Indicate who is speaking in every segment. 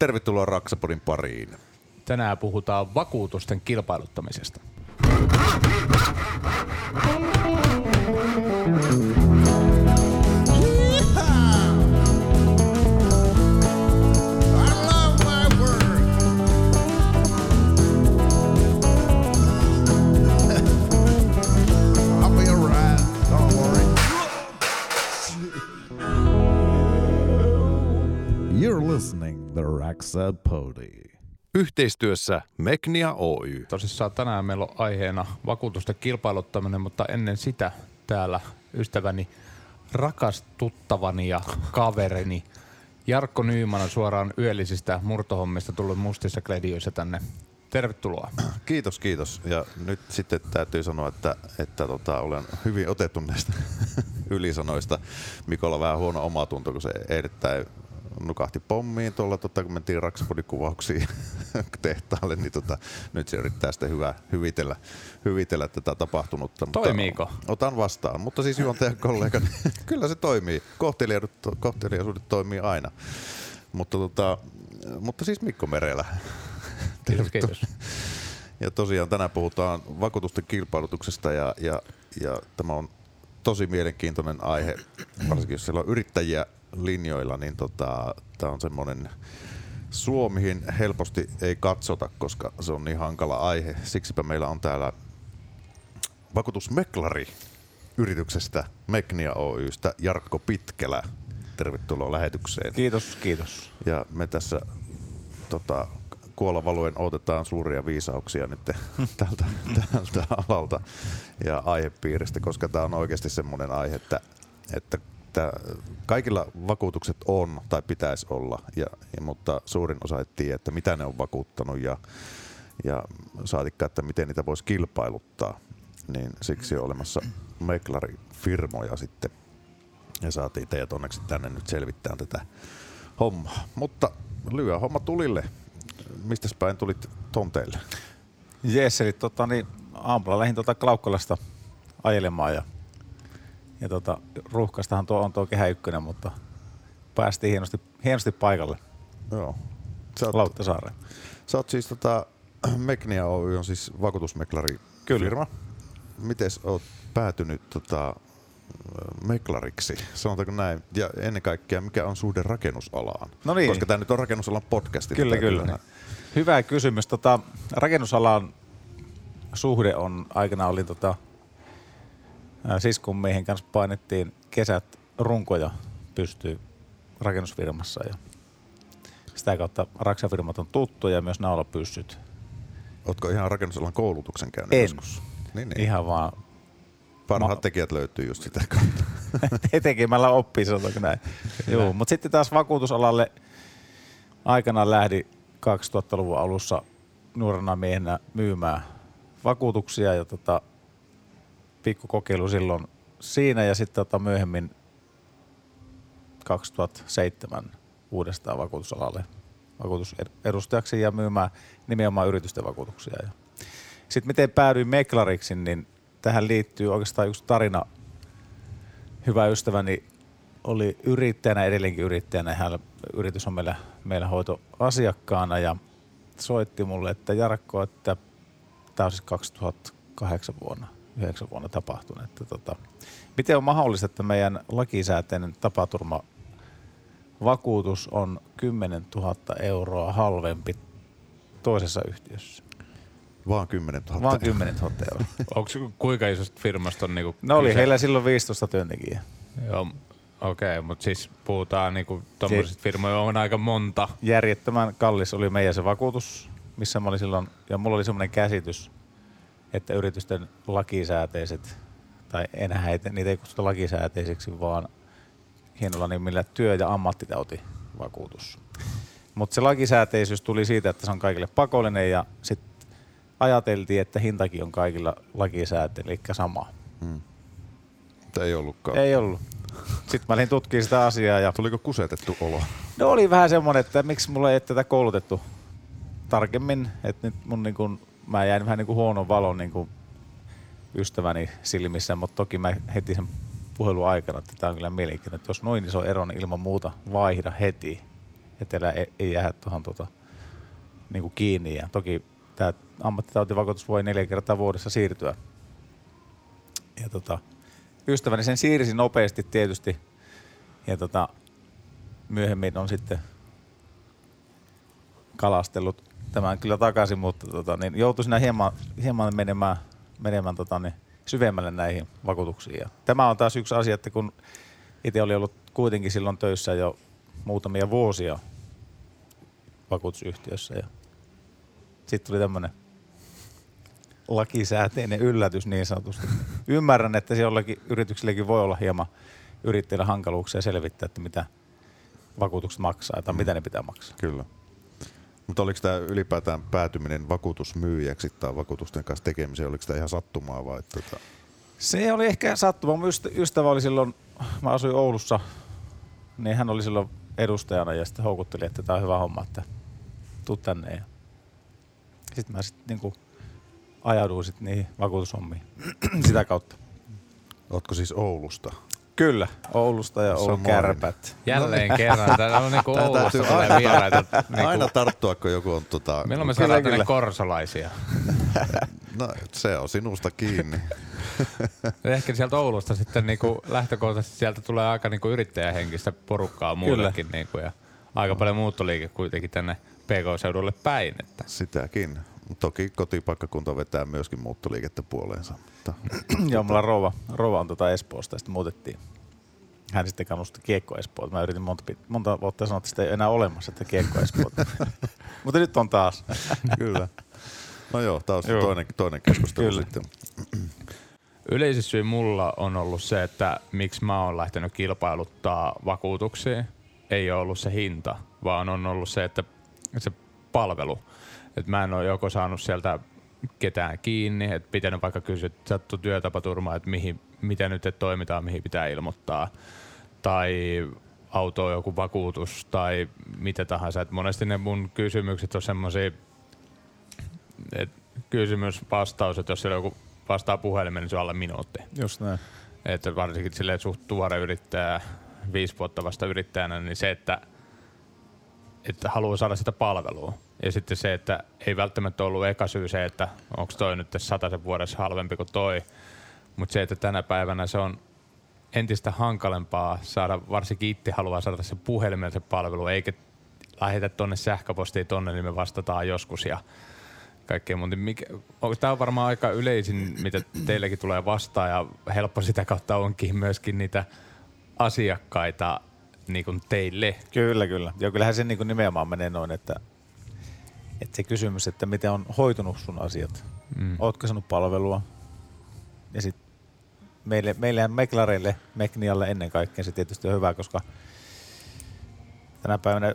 Speaker 1: Tervetuloa Raksapodin pariin.
Speaker 2: Tänään puhutaan vakuutusten kilpailuttamisesta.
Speaker 3: Pody.
Speaker 1: Yhteistyössä Meknia Oy.
Speaker 2: Tosissaan tänään meillä on aiheena vakuutusten kilpailuttaminen, mutta ennen sitä täällä ystäväni, rakas tuttavani ja kaverini Jarkko Nyyman on suoraan yöllisistä murtohommista tullut mustissa kledioissa tänne. Tervetuloa.
Speaker 1: Kiitos, kiitos. Ja nyt sitten täytyy sanoa, että, että tota, olen hyvin otettu näistä ylisanoista. Mikolla vähän huono omatunto, kun se erittäin nukahti pommiin tuolla, tota, kun mentiin Raksapodin kuvauksiin tehtaalle, niin tota, nyt se yrittää sitten hyvä, hyvitellä, hyvitellä tätä tapahtunutta. Mutta
Speaker 2: Toimiiko?
Speaker 1: Otan vastaan, mutta siis juontajan kollega, niin kyllä se toimii. Kohteliaisuudet, kohteliaisuudet toimii aina. Mutta, tota, mutta siis Mikko Merelä.
Speaker 2: Kiitos, kiitos.
Speaker 1: Ja tosiaan tänään puhutaan vakuutusten kilpailutuksesta ja, ja, ja tämä on tosi mielenkiintoinen aihe, varsinkin jos siellä on yrittäjiä linjoilla, niin tota, tämä on semmoinen suo, mihin helposti ei katsota, koska se on niin hankala aihe. Siksipä meillä on täällä vakuutusmeklari yrityksestä Meknia Oystä Jarkko Pitkelä. Tervetuloa lähetykseen.
Speaker 4: Kiitos, kiitos.
Speaker 1: Ja me tässä tota, kuolavaluen odotetaan suuria viisauksia nyt tältä, tältä alalta ja aihepiiristä, koska tämä on oikeasti semmoinen aihe, että, että tää, kaikilla vakuutukset on tai pitäisi olla, ja, ja, mutta suurin osa ei tiedä, että mitä ne on vakuuttanut ja, ja saatikka, että miten niitä voisi kilpailuttaa. Niin siksi on olemassa meklarifirmoja sitten ja saatiin teidät onneksi tänne nyt selvittämään tätä hommaa. Mutta lyö homma tulille. Mistä päin tulit tonteille?
Speaker 4: Jes, eli tota, niin, aamulla lähdin tuota Klaukkalasta ajelemaan ja, ja tota, ruuhkastahan tuo on tuo kehä ykkönen, mutta päästiin hienosti, hienosti paikalle
Speaker 1: Joo. Sä oot,
Speaker 4: Lauttasaareen.
Speaker 1: sä oot siis tota, Meknia Oy on siis vakuutusmeklari
Speaker 4: Kyllä.
Speaker 1: firma. Miten oot päätynyt tota, meklariksi, sanotaanko näin, ja ennen kaikkea mikä on suhde rakennusalaan?
Speaker 4: No niin.
Speaker 1: Koska tämä nyt on rakennusalan podcasti.
Speaker 4: Kyllä, kyllä.
Speaker 1: vähän-
Speaker 4: Hyvä kysymys. Tota, rakennusalan suhde on aikana oli tota, siskun miehen kanssa painettiin kesät runkoja pystyy rakennusfirmassa ja sitä kautta raksafirmat on tuttuja ja myös naulapyssyt.
Speaker 1: Ootko ihan rakennusalan koulutuksen käynyt
Speaker 4: En.
Speaker 1: joskus? Niin, niin.
Speaker 4: Ihan vaan
Speaker 1: Parhaat
Speaker 4: Ma-
Speaker 1: tekijät löytyy just sitä kautta.
Speaker 4: tekemällä oppii, sanotaanko näin. Joo, mutta sitten taas vakuutusalalle aikanaan lähdi 2000-luvun alussa nuorena miehenä myymään vakuutuksia ja tota, pikku kokeilu silloin siinä ja sitten tota myöhemmin 2007 uudestaan vakuutusalalle vakuutusedustajaksi ja myymään nimenomaan yritysten vakuutuksia. Sitten miten päädyin meklariksi, niin tähän liittyy oikeastaan yksi tarina. Hyvä ystäväni oli yrittäjänä, edelleenkin yrittäjänä. Hän, yritys on meillä, meillä hoitoasiakkaana ja soitti mulle, että Jarkko, että tämä on siis 2008 vuonna, 9 vuonna tapahtunut. Että tota, miten on mahdollista, että meidän lakisääteinen tapaturma vakuutus on 10 000 euroa halvempi toisessa yhtiössä?
Speaker 1: Vaan 10 000.
Speaker 4: Vaan 10 000 euroa.
Speaker 2: Onko kuinka isosta firmasta on niinku
Speaker 4: No oli
Speaker 2: kyse?
Speaker 4: heillä silloin 15 työntekijää.
Speaker 2: Joo, okei, okay, mutta siis puhutaan niinku tommosista firmoja on aika monta.
Speaker 4: Järjettömän kallis oli meidän se vakuutus, missä mä olin silloin, ja mulla oli semmoinen käsitys, että yritysten lakisääteiset, tai enää niitä ei kutsuta lakisääteisiksi, vaan hienolla nimillä työ- ja ammattitautivakuutus. Mutta se lakisääteisyys tuli siitä, että se on kaikille pakollinen ja sitten ajateltiin, että hintakin on kaikilla lakisääteillä, eli sama.
Speaker 1: Mutta ei ollutkaan.
Speaker 4: Ei ollut. Sitten mä lähdin tutkimaan sitä asiaa ja
Speaker 1: Tuliko kusetettu olo?
Speaker 4: No oli vähän semmoinen, että miksi mulla ei tätä koulutettu tarkemmin, että nyt mun niin kun, mä jäin vähän niin kuin huonon valon niin kuin ystäväni silmissä, mutta toki mä heti sen puhelun aikana, että tämä on kyllä mielenkiintoinen, että jos noin iso ero, niin ilman muuta vaihda heti. etelä ei, ei jää tuohon tota, niin kuin kiinni. Ja toki tämä ammattitautivakuutus voi neljä kertaa vuodessa siirtyä. Ja tota, ystäväni sen siirsi nopeasti tietysti. Ja tota, myöhemmin on sitten kalastellut tämän kyllä takaisin, mutta tota, niin joutui siinä hieman, hieman menemään, menemään tota, niin syvemmälle näihin vakuutuksiin. Ja tämä on taas yksi asia, että kun itse oli ollut kuitenkin silloin töissä jo muutamia vuosia vakuutusyhtiössä ja sitten tuli tämmöinen lakisääteinen yllätys niin sanotusti. Ymmärrän, että jollakin yrityksilläkin voi olla hieman yrittäjillä hankaluuksia selvittää, että mitä vakuutukset maksaa tai mitä ne pitää maksaa.
Speaker 1: Kyllä. Mutta oliko tämä ylipäätään päätyminen vakuutusmyyjäksi tai vakuutusten kanssa tekemiseen, oliko tämä ihan sattumaa vai? Tota...
Speaker 4: Se oli ehkä sattuma. Mun ystä- ystävä oli silloin, mä asuin Oulussa, niin hän oli silloin edustajana ja sitten houkutteli, että tämä on hyvä homma, että tuu tänne. Ja sitten mä sitten niinku ajauduin sit niihin vakuutushommiin sitä kautta.
Speaker 1: Ootko siis Oulusta?
Speaker 4: Kyllä, Oulusta ja Oulun kärpät.
Speaker 2: Jälleen kerran. Täällä on niinku
Speaker 1: Tää
Speaker 2: Oulusta
Speaker 1: täytyy
Speaker 2: tulee
Speaker 1: aina,
Speaker 2: vieraita.
Speaker 1: aina
Speaker 2: Niinku,
Speaker 1: tarttua, kun joku on tota...
Speaker 2: milloin me saadaan tänne korsolaisia?
Speaker 1: No, se on sinusta kiinni.
Speaker 2: Ehkä sieltä Oulusta sitten niinku lähtökohtaisesti sieltä tulee aika niinku yrittäjähenkistä porukkaa muillekin. Niinku, ja aika paljon muuttoliike kuitenkin tänne PK-seudulle päin. Että.
Speaker 1: Sitäkin. Toki kotipaikkakunta vetää myöskin muuttoliikettä puoleensa. Mutta
Speaker 4: Joo, mulla rouva, rouva on tota Espoosta ja sitten muutettiin. Hän sitten kannusti Kiekko Espoota. Mä yritin monta, pit- monta vuotta sanoa, että sitä ei ole enää olemassa, että Kiekko Espoota. Mutta nyt on taas.
Speaker 1: kyllä. No joo, taas
Speaker 4: Joo.
Speaker 1: toinen, toinen keskustelu
Speaker 4: Kyllä.
Speaker 1: sitten.
Speaker 2: Yleisin syy mulla on ollut se, että miksi mä oon lähtenyt kilpailuttaa vakuutuksia. Ei ole ollut se hinta, vaan on ollut se, että se palvelu. Et mä en ole joko saanut sieltä ketään kiinni, että pitänyt vaikka kysyä, että sattu työtapaturma, että mihin, miten nyt toimitaan, mihin pitää ilmoittaa. Tai auto on joku vakuutus tai mitä tahansa. Et monesti ne mun kysymykset on semmoisia, että kysymys, vastaus, että jos siellä joku vastaa puhelimeen, niin se on alle minuutti.
Speaker 4: Just näin.
Speaker 2: Että varsinkin silleen suht tuore yrittäjä, viisi vuotta vasta yrittäjänä, niin se, että, että haluaa saada sitä palvelua. Ja sitten se, että ei välttämättä ollut eka syy se, että onko toi nyt sen vuodessa halvempi kuin toi. Mutta se, että tänä päivänä se on entistä hankalempaa saada, varsinkin itse haluaa saada se puhelimella se palvelu, eikä lähetä tonne sähköpostiin tonne, niin me vastataan joskus ja kaikkea muuta. Tämä on varmaan aika yleisin, mitä teillekin tulee vastaan ja helppo sitä kautta onkin myöskin niitä asiakkaita niin kuin teille.
Speaker 4: Kyllä, kyllä. Joo, kyllähän se niin nimenomaan menee noin, että, että se kysymys, että miten on hoitunut sun asiat.
Speaker 2: Mm.
Speaker 4: Ootko saanut palvelua? Ja sitten meille, meillehän meklareille, Meknialle ennen kaikkea se tietysti on hyvä, koska tänä päivänä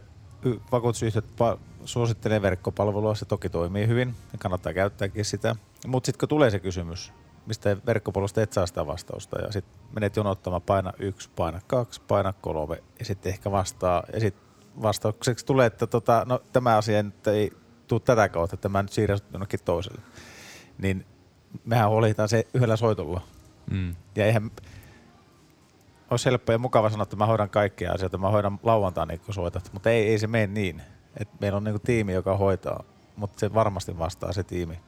Speaker 4: vakuutusyhtiöt pa- suosittelee verkkopalvelua, se toki toimii hyvin ja kannattaa käyttääkin sitä. Mutta sitten kun tulee se kysymys, mistä verkkopalvelusta et saa sitä vastausta ja sitten menet jonottamaan, paina yksi, paina kaksi, paina kolme ja sitten ehkä vastaa ja sitten vastaukseksi tulee, että tota, no, tämä asia nyt ei tule tätä kautta, että mä nyt siirrän sut jonnekin toiselle. Niin mehän huolehditaan se yhdellä soitolla.
Speaker 2: Mm.
Speaker 4: Ja eihän olisi helppo ja mukava sanoa, että mä hoidan kaikkia asioita, mä hoidan lauantaina, kun soitat, mutta ei, ei se mene niin. Et meillä on niinku tiimi, joka hoitaa, mutta se varmasti vastaa se tiimi.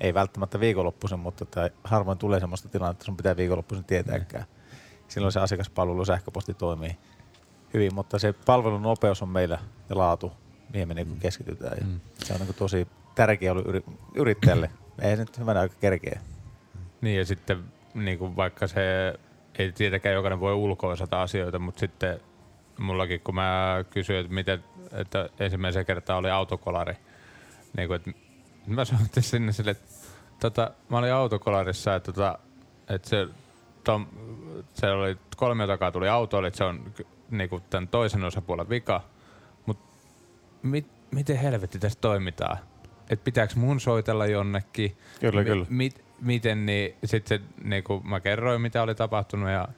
Speaker 4: Ei välttämättä viikonloppuisin, mutta että harvoin tulee sellaista tilannetta, että sun pitää viikonloppuisin tietääkään. Silloin se asiakaspalvelu sähköposti toimii hyvin, mutta se palvelun nopeus on meillä ja laatu, mihin me niinku keskitytään. Ja
Speaker 2: Mm.
Speaker 4: Se on niinku tosi tärkeä ollut yri- yrittäjälle. Ei se nyt hyvänä aika kerkeä.
Speaker 2: Niin ja sitten niin kuin vaikka se ei tietenkään jokainen voi ulkoa osata asioita, mutta sitten mullakin kun mä kysyin, että miten, että ensimmäisen kertaa oli autokolari, niin kuin, että mä sanoin sinne sille, että tota, mä olin autokolarissa, että, tota, että se, tom, se oli kolme takaa tuli auto, että se on niin kuin tämän toisen osapuolen vika, mit, miten helvetti tässä toimitaan? Että pitääkö mun soitella jonnekin?
Speaker 4: Kyllä,
Speaker 2: Mi-
Speaker 4: kyllä.
Speaker 2: Mit, miten, niin sitten niin kuin mä kerroin, mitä oli tapahtunut ja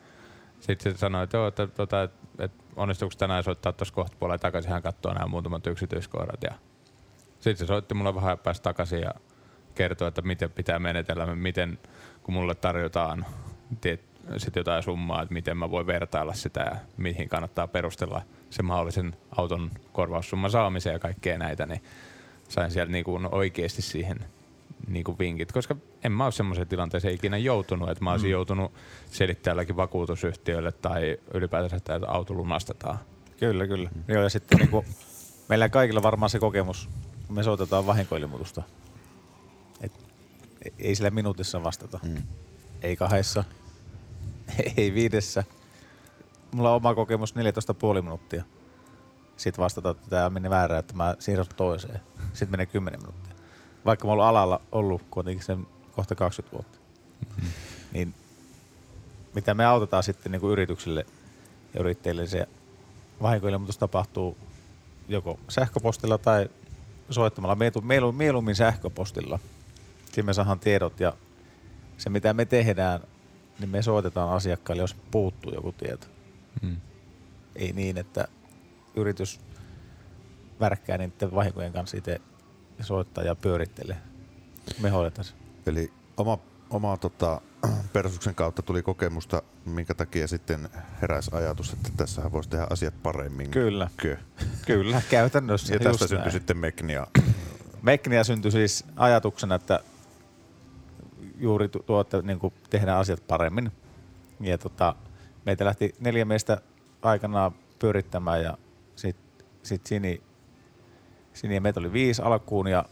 Speaker 2: sitten se sanoi, että, joo, että, tota, että, että onnistuuko tänään soittaa tuossa kohta puolella takaisin, hän katsoo nämä muutamat yksityiskohdat ja sitten se soitti mulle vähän päästä takaisin ja kertoi, että miten pitää menetellä, miten kun mulle tarjotaan tiet, sit jotain summaa, että miten mä voin vertailla sitä ja mihin kannattaa perustella sen mahdollisen auton korvaussumman saamisen ja kaikkea näitä, niin sain sieltä niinku oikeasti siihen niinku vinkit, koska en mä ole semmoiseen tilanteeseen ikinä joutunut, että mä olisin mm. joutunut selittäjälläkin vakuutusyhtiöille tai ylipäätänsä, että auto lunastetaan.
Speaker 4: Kyllä, kyllä. Mm. Joo, ja sitten niinku, meillä kaikilla varmaan se kokemus, kun me soitetaan vahinkoilmoitusta. Et ei sillä minuutissa vastata. Mm. Ei kahdessa, ei viidessä. Mulla on oma kokemus 14,5 minuuttia. Sitten vastata, että tämä meni väärään, että mä siirryn toiseen. Sitten menee 10 minuuttia. Vaikka mä oon alalla ollut kuitenkin sen kohta 20 vuotta. Mm-hmm. Niin mitä me autetaan sitten niin kuin yrityksille ja yrittäjille, se vahinkoilmoitus tapahtuu joko sähköpostilla tai soittamalla. On mieluummin sähköpostilla. Siinä me saadaan tiedot ja se mitä me tehdään, niin me soitetaan asiakkaille, jos puuttuu joku tieto. Mm. Ei niin, että yritys värkkää niiden vahinkojen kanssa itse soittaa ja pyörittelee. Me hoidetaan se.
Speaker 1: Eli oma, oma tota, persuksen kautta tuli kokemusta, minkä takia sitten heräsi ajatus, että tässä voisi tehdä asiat paremmin.
Speaker 4: Kyllä. Kö. Kyllä, käytännössä.
Speaker 1: Ja tästä syntyi näin. sitten Meknia.
Speaker 4: Meknia syntyi siis ajatuksena, että juuri tuo, että niin tehdään asiat paremmin. Ja tota, meitä lähti neljä miestä aikanaan pyörittämään ja sitten sit Sini, Sini ja meitä oli viisi alkuun ja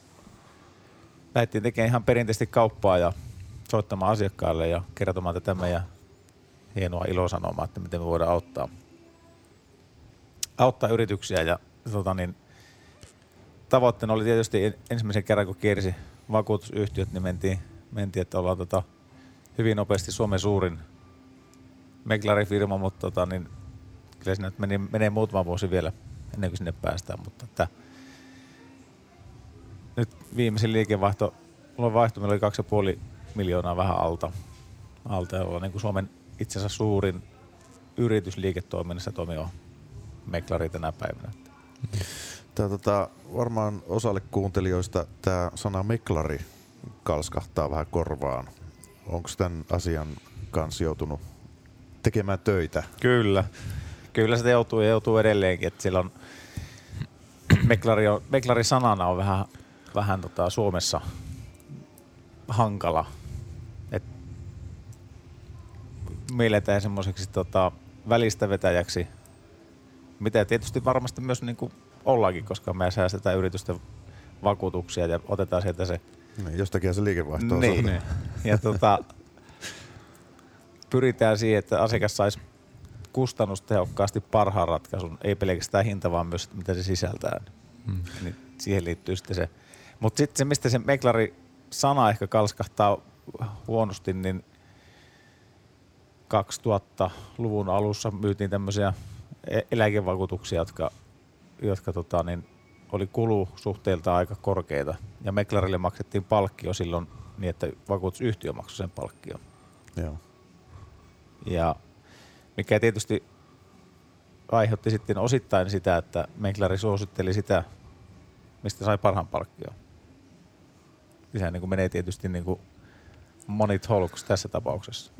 Speaker 4: lähdettiin tekemään ihan perinteisesti kauppaa ja soittamaan asiakkaille ja kertomaan tätä meidän hienoa ilosanomaa, että miten me voidaan auttaa, auttaa yrityksiä. Ja tota niin, tavoitteena oli tietysti ensimmäisen kerran, kun kiersi vakuutusyhtiöt, niin mentiin, mentiin että ollaan tota, hyvin nopeasti Suomen suurin meklarifirma, mutta tota, niin, kyllä siinä meni, menee muutama vuosi vielä ennen kuin sinne päästään, mutta että nyt viimeisin liikevaihto, mulla on vaihto, meillä oli kaksi puoli miljoonaa vähän alta, alta ja niin kuin Suomen itse asiassa suurin yritys liiketoiminnassa toimiva meklari tänä päivänä.
Speaker 1: Tämä, tota, varmaan osalle kuuntelijoista tämä sana meklari kalskahtaa vähän korvaan. Onko tämän asian kanssa joutunut tekemään töitä?
Speaker 4: Kyllä. Kyllä sitä joutuu ja joutuu edelleenkin. Että siellä on, meklari, on, meklari sanana on vähän, vähän tota Suomessa hankala. Et mielletään semmoiseksi tota, välistä vetäjäksi, mitä tietysti varmasti myös niinku ollaankin, koska me säästetään yritysten vakuutuksia ja otetaan sieltä se...
Speaker 1: Niin, jostakin se liikevaihto on
Speaker 4: niin. niin. Ja tota, pyritään siihen, että asiakas saisi kustannustehokkaasti parhaan ratkaisun, ei pelkästään hinta, vaan myös, mitä se sisältää. Hmm. Niin siihen liittyy sitten se. Mutta sitten se, mistä se meklari sana ehkä kalskahtaa huonosti, niin 2000-luvun alussa myytiin tämmöisiä e- eläkevakuutuksia, jotka, jotka tota, niin oli kulu suhteilta aika korkeita. Ja meklarille maksettiin palkkio silloin niin, että vakuutusyhtiö maksoi sen palkkion.
Speaker 1: Joo.
Speaker 4: Ja mikä tietysti aiheutti sitten osittain sitä, että meklari suositteli sitä, mistä sai parhaan palkkion. Sehän niin kuin menee tietysti niin kuin monit holks tässä tapauksessa.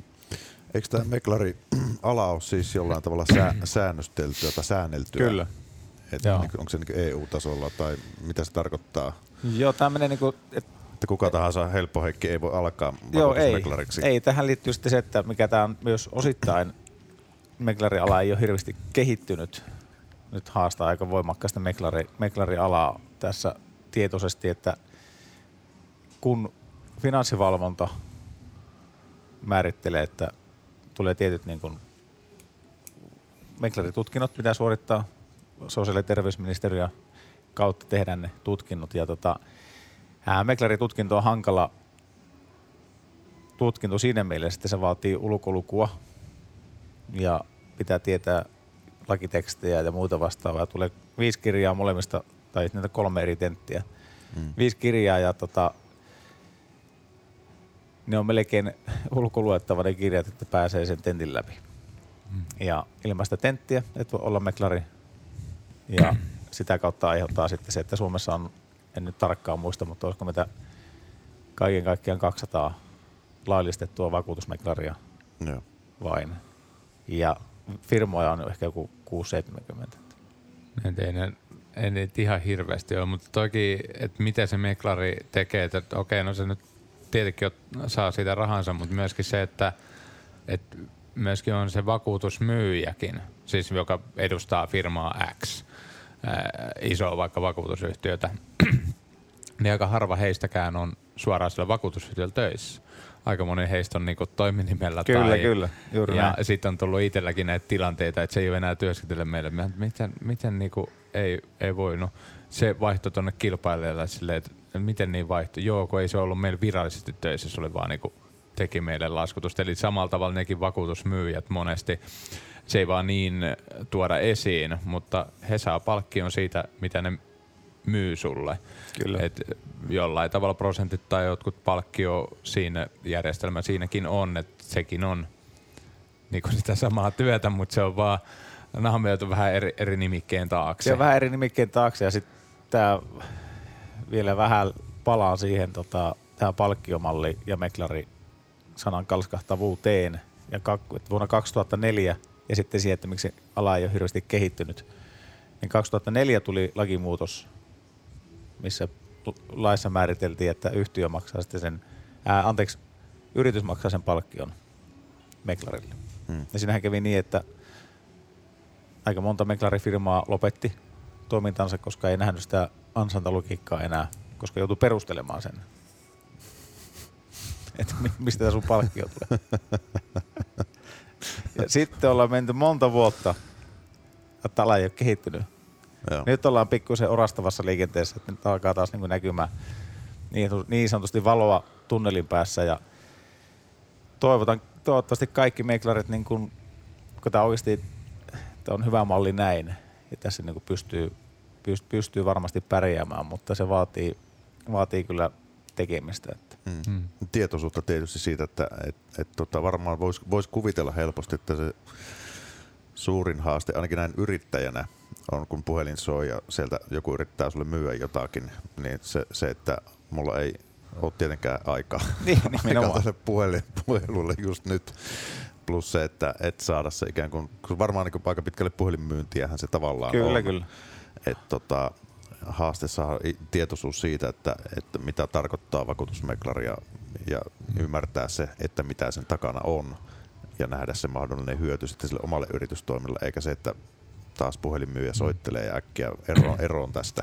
Speaker 1: Eikö tämä meklari ala ole siis jollain tavalla sää, säännösteltyä tai säänneltyä?
Speaker 4: Kyllä.
Speaker 1: Et niin, onko se niin EU-tasolla tai mitä se tarkoittaa?
Speaker 4: Joo, tämä menee niin kuin, et,
Speaker 1: että kuka tahansa helppoheikki ei voi alkaa
Speaker 4: Joo, ei, ei. Tähän liittyy sitten se, että mikä tämä on myös osittain meklariala ei ole hirveästi kehittynyt. Nyt haastaa aika voimakkaasti meklari, meklarialaa tässä tietoisesti, että kun finanssivalvonta määrittelee, että tulee tietyt niin kuin meklaritutkinnot, pitää suorittaa sosiaali- ja terveysministeriön kautta tehdään ne tutkinnot. Ja tota, ää, meklaritutkinto on hankala tutkinto siinä mielessä, että se vaatii ulkolukua ja pitää tietää lakitekstejä ja muuta vastaavaa. Tulee viisi kirjaa molemmista, tai näitä kolme eri tenttiä. Mm. Viisi kirjaa ja tota, ne on melkein ulkoluettava ne kirjat, että pääsee sen tentin läpi. Mm. Ja ilmaista tenttiä, että voi olla meklari. Ja sitä kautta aiheuttaa sitten se, että Suomessa on, en nyt tarkkaan muista, mutta olisiko meitä kaiken kaikkiaan 200 laillistettua vakuutusmeklaria
Speaker 1: Joo.
Speaker 4: vain. Ja firmoja on ehkä joku 6-70.
Speaker 2: Et ei ne, ei ihan hirveästi ole, mutta toki, että mitä se meklari tekee, että okei, no se nyt tietenkin saa siitä rahansa, mutta myöskin se, että, että myöskin on se vakuutusmyyjäkin, siis joka edustaa firmaa X, ää, isoa vaikka vakuutusyhtiötä, niin aika harva heistäkään on suoraan sillä vakuutusyhtiöllä töissä. Aika moni heistä on niinku toiminimellä
Speaker 4: Kyllä,
Speaker 2: tai,
Speaker 4: kyllä, juuri
Speaker 2: ja sitten on tullut itselläkin näitä tilanteita, että se ei ole enää työskentele meille. Miten, miten niinku ei, ei voinut. Se vaihtoi tuonne kilpailijalle silleen, että miten niin vaihtoi. Joo, kun ei se ollut meillä virallisesti töissä, se oli vaan niinku teki meille laskutusta. Eli samalla tavalla nekin vakuutusmyyjät monesti, se ei vaan niin tuoda esiin, mutta he saa palkkion siitä, mitä ne myy sulle.
Speaker 4: Kyllä.
Speaker 2: Et jollain tavalla prosentit tai jotkut palkkio siinä järjestelmä siinäkin on, että sekin on niin kuin sitä samaa työtä, mutta se on vaan nahmeeltu vähän eri, eri nimikkeen taakse.
Speaker 4: Se on vähän eri nimikkeen taakse ja sitten tämä vielä vähän palaa siihen tota, tähän palkkiomalli ja meklari sanan kalskahtavuuteen. Ja kak- vuonna 2004 ja sitten siihen, että miksi ala ei ole hirveästi kehittynyt. Niin 2004 tuli lakimuutos, missä laissa määriteltiin, että yhtiö maksaa sitten sen, ää, anteeksi, yritys maksaa sen palkkion meklarille.
Speaker 1: Hmm.
Speaker 4: Ja siinähän kävi niin, että aika monta meklarifirmaa lopetti toimintansa, koska ei nähnyt sitä ansaintalogiikkaa enää, koska joutui perustelemaan sen. Että mi- mistä tämä sun palkkio tulee. Ja sitten ollaan menty monta vuotta, että ala ei ole kehittynyt.
Speaker 1: Joo.
Speaker 4: Nyt ollaan pikkusen orastavassa liikenteessä, että nyt alkaa taas niin näkymään niin, niin sanotusti valoa tunnelin päässä ja toivotan, toivottavasti kaikki meklarit, niin kun, kun tämä oikeasti tämä on hyvä malli näin ja tässä niin pystyy, pystyy, pystyy varmasti pärjäämään, mutta se vaatii, vaatii kyllä tekemistä. Että.
Speaker 1: Mm.
Speaker 2: Mm.
Speaker 1: Tietoisuutta tietysti siitä, että et, et tota varmaan voisi vois kuvitella helposti, että se suurin haaste, ainakin näin yrittäjänä, on kun puhelin soi ja sieltä joku yrittää sulle myyä jotakin, niin se, se että mulla ei ole tietenkään aikaa,
Speaker 4: Niin,
Speaker 1: aikaa tälle puhelin, puhelulle just nyt. Plus se, että et saada se ikään kuin, kun varmaan niin kuin aika pitkälle puhelinmyyntiähän se tavallaan
Speaker 4: Kyllä,
Speaker 1: on.
Speaker 4: kyllä.
Speaker 1: että tota, haaste saada tietoisuus siitä, että, että mitä tarkoittaa vakuutusmeklari ja, ja ymmärtää se, että mitä sen takana on ja nähdä se mahdollinen hyöty sitten sille omalle yritystoiminnalle, eikä se, että taas puhelinmyyjä soittelee ja äkkiä eroon, eroon tästä.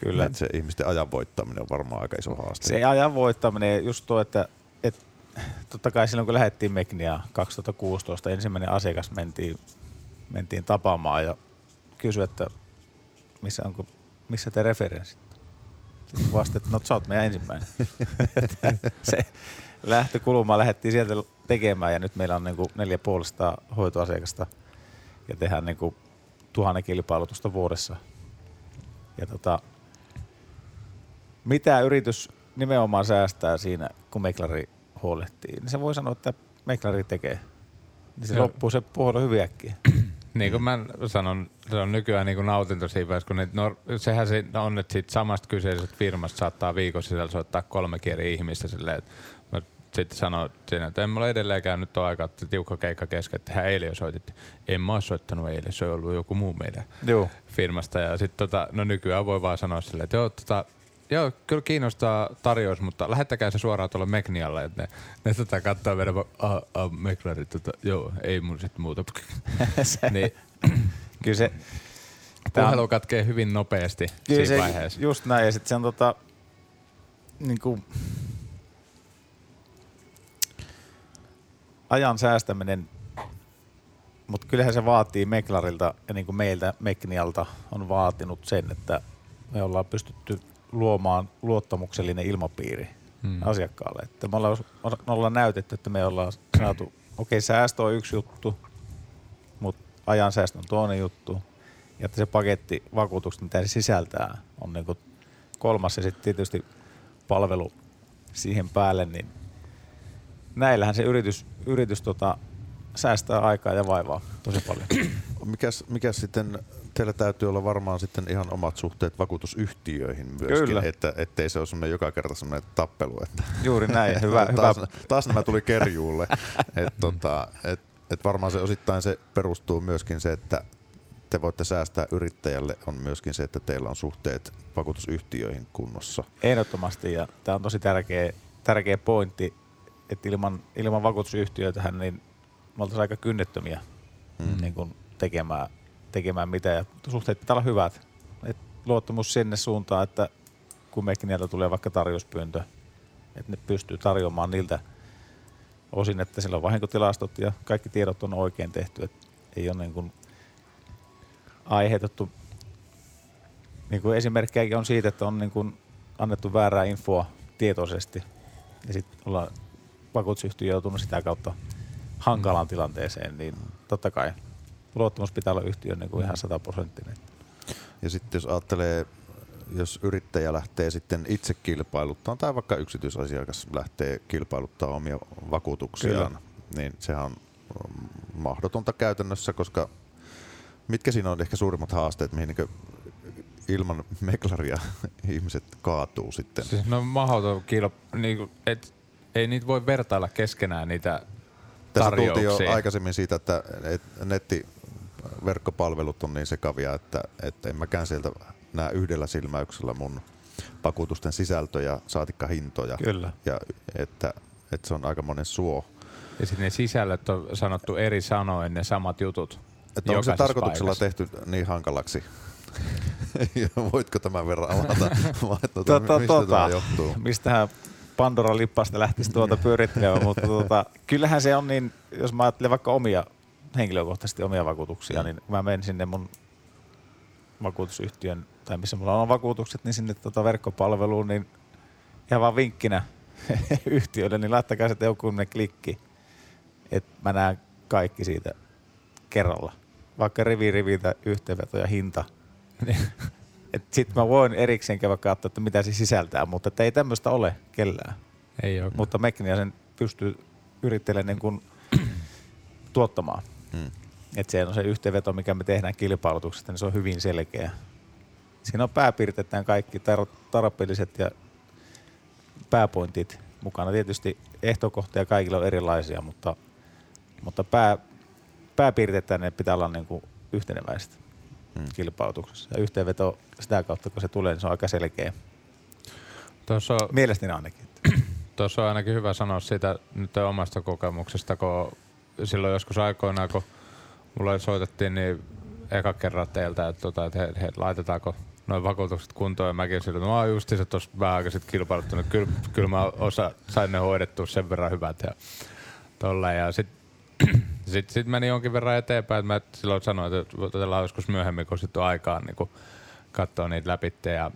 Speaker 4: Kyllä.
Speaker 1: Että se ihmisten ajan voittaminen on varmaan aika iso haaste.
Speaker 4: Se ajan voittaminen, just tuo, että, että totta kai silloin kun lähdettiin Mekniä 2016, ensimmäinen asiakas mentiin, mentiin tapaamaan ja kysyi, että missä, onko, missä te referenssit? Sitten vasta, että no sä oot meidän ensimmäinen. se lähtökulma lähdettiin sieltä tekemään ja nyt meillä on niin neljä puolesta hoitoasiakasta ja tehdään niin kuin tuhannen kilpailutusta vuodessa. Ja tota, mitä yritys nimenomaan säästää siinä, kun meklari huolehtii, niin se voi sanoa, että meklari tekee. Niin se
Speaker 2: Joo.
Speaker 4: loppuu se puhdo hyvin äkkiä.
Speaker 2: Niin kuin mä sanon, se on nykyään niin kuin nautinto siinä kun ne, no, sehän se on, että siitä samasta kyseisestä firmasta saattaa viikon sisällä soittaa kolme eri ihmistä silleen, että sitten sanoin siinä, että en mulla edelleenkään nyt ole aikaa, että tiukka keikka kesken, että hän eilen jo. En mä ole soittanut eilen, se on ollut joku muu meidän
Speaker 4: Joo.
Speaker 2: firmasta. Ja sitten tota, no nykyään voi vaan sanoa silleen, että joo, tota, joo, kyllä kiinnostaa tarjous, mutta lähettäkää se suoraan tuolle Meknialle, että ne, ne tota katsoo meidän, vaan, ah, ah, Meklari, tota, joo, ei mun sit muuta. niin,
Speaker 4: kyllä se, Tää on-
Speaker 2: Puhelu katkee hyvin nopeasti
Speaker 4: kyllä
Speaker 2: siinä
Speaker 4: se
Speaker 2: vaiheessa.
Speaker 4: just näin. Ja sitten se on tota, niin kuin, ajan säästäminen, mutta kyllähän se vaatii Meklarilta ja niin kuin meiltä Meknialta on vaatinut sen, että me ollaan pystytty luomaan luottamuksellinen ilmapiiri
Speaker 2: Hmm.
Speaker 4: asiakkaalle. Että me ollaan, me ollaan näytetty, että me ollaan saatu, okei säästö on yksi juttu, mutta ajan säästö on toinen juttu. Ja että se paketti vakuutukset, mitä se sisältää, on niinku kolmas ja sitten tietysti palvelu siihen päälle, niin näillähän se yritys, yritys tota, säästää aikaa ja vaivaa tosi paljon.
Speaker 1: Mikäs, mikäs sitten, teillä täytyy olla varmaan sitten ihan omat suhteet vakuutusyhtiöihin myöskin,
Speaker 4: Kyllä.
Speaker 1: että ettei se ole semmoinen joka kerta semmoinen tappelu, että
Speaker 4: Juuri näin. Hyvä, hyvä.
Speaker 1: taas, taas nämä tuli kerjuulle. et, tota, et, et varmaan se osittain se perustuu myöskin se, että te voitte säästää yrittäjälle, on myöskin se, että teillä on suhteet vakuutusyhtiöihin kunnossa.
Speaker 4: Ehdottomasti, ja tämä on tosi tärkeä, tärkeä pointti, että ilman, ilman vakuutusyhtiöitähän niin me oltaisiin aika kynnettömiä mm. niin kuin tekemään, tekemään mitä, ja suhteet pitää olla hyvät. Et luottamus sinne suuntaan, että kun mekin niiltä tulee vaikka tarjouspyyntö, että ne pystyy tarjoamaan niiltä osin, että sillä on vahinkotilastot ja kaikki tiedot on oikein tehty, että ei ole niin kuin aiheutettu niin kuin esimerkkejäkin on siitä, että on niin kuin annettu väärää infoa tietoisesti ja sitten ollaan vakuutusyhtiö joutunut sitä kautta hankalaan tilanteeseen, niin totta kai luottamus pitää olla yhtiön niin kuin ihan sataprosenttinen.
Speaker 1: Ja sitten jos ajattelee, jos yrittäjä lähtee sitten itse kilpailuttamaan tai vaikka yksityisasiakas lähtee kilpailuttaa omia vakuutuksiaan, Kyllä. niin sehän on mahdotonta käytännössä, koska mitkä siinä on ehkä suurimmat haasteet, mihin niin ilman meklaria ihmiset kaatuu sitten?
Speaker 2: Siis no mahdoton kilp- niin et, ei niitä voi vertailla keskenään niitä
Speaker 1: Tässä tultiin jo aikaisemmin siitä, että nettiverkkopalvelut on niin sekavia, että, että en mäkään sieltä näe yhdellä silmäyksellä mun vakuutusten sisältöjä, saatikka hintoja.
Speaker 4: Kyllä.
Speaker 1: Ja että, että se on aika monen suo.
Speaker 2: Ja sitten ne sisällöt on sanottu eri sanoin, ne samat jutut.
Speaker 1: Että onko se tarkoituksella paikassa. tehty niin hankalaksi? Voitko tämän verran avata? tuota,
Speaker 4: tota, mistä tota, tämä johtuu? Mistähän Pandora lippasta lähtisi tuota pyörittelemään, mutta tuota, kyllähän se on niin, jos mä ajattelen vaikka omia henkilökohtaisesti omia vakuutuksia, niin mä menen sinne mun vakuutusyhtiön, tai missä mulla on vakuutukset, niin sinne tuota verkkopalveluun, niin ihan vaan vinkkinä yhtiöille, niin laittakaa se joku klikki, että mä näen kaikki siitä kerralla. Vaikka rivi riviltä yhteenveto ja hinta. Sitten mä voin erikseen käydä katsoa, että mitä se sisältää, mutta ei tämmöistä ole kellään.
Speaker 2: Ei ole.
Speaker 4: Mutta Mekniä sen pystyy yrittelemään niin kuin tuottamaan. Hmm. Että se on se yhteenveto, mikä me tehdään kilpailutuksesta, niin se on hyvin selkeä. Siinä on pääpiirteittäin kaikki tar- tarpeelliset ja pääpointit mukana. Tietysti ehtokohtia kaikilla on erilaisia, mutta, mutta pää, pääpiirteittäin ne pitää olla niin kuin yhteneväistä hmm. kilpailutuksessa. Ja yhteenveto sitä kautta, kun se tulee, niin se on aika selkeä.
Speaker 2: Tuossa
Speaker 4: Mielestäni ainakin.
Speaker 2: Tuossa on ainakin hyvä sanoa sitä nyt omasta kokemuksesta, kun silloin joskus aikoinaan, kun mulle soitettiin, niin eka kerran teiltä, että, tota, että he, he, laitetaanko noin vakuutukset kuntoon ja mäkin sillä, että mä just se tuossa vähän aika sitten kilpailuttanut. Kyllä, kyllä mä osa, sain ne hoidettua sen verran hyvät ja tolla. Ja sitten sit, sit meni jonkin verran eteenpäin, että mä silloin sanoin, että otellaan joskus myöhemmin, kun sitten on aikaa niin katsoa niitä läpi. Ja,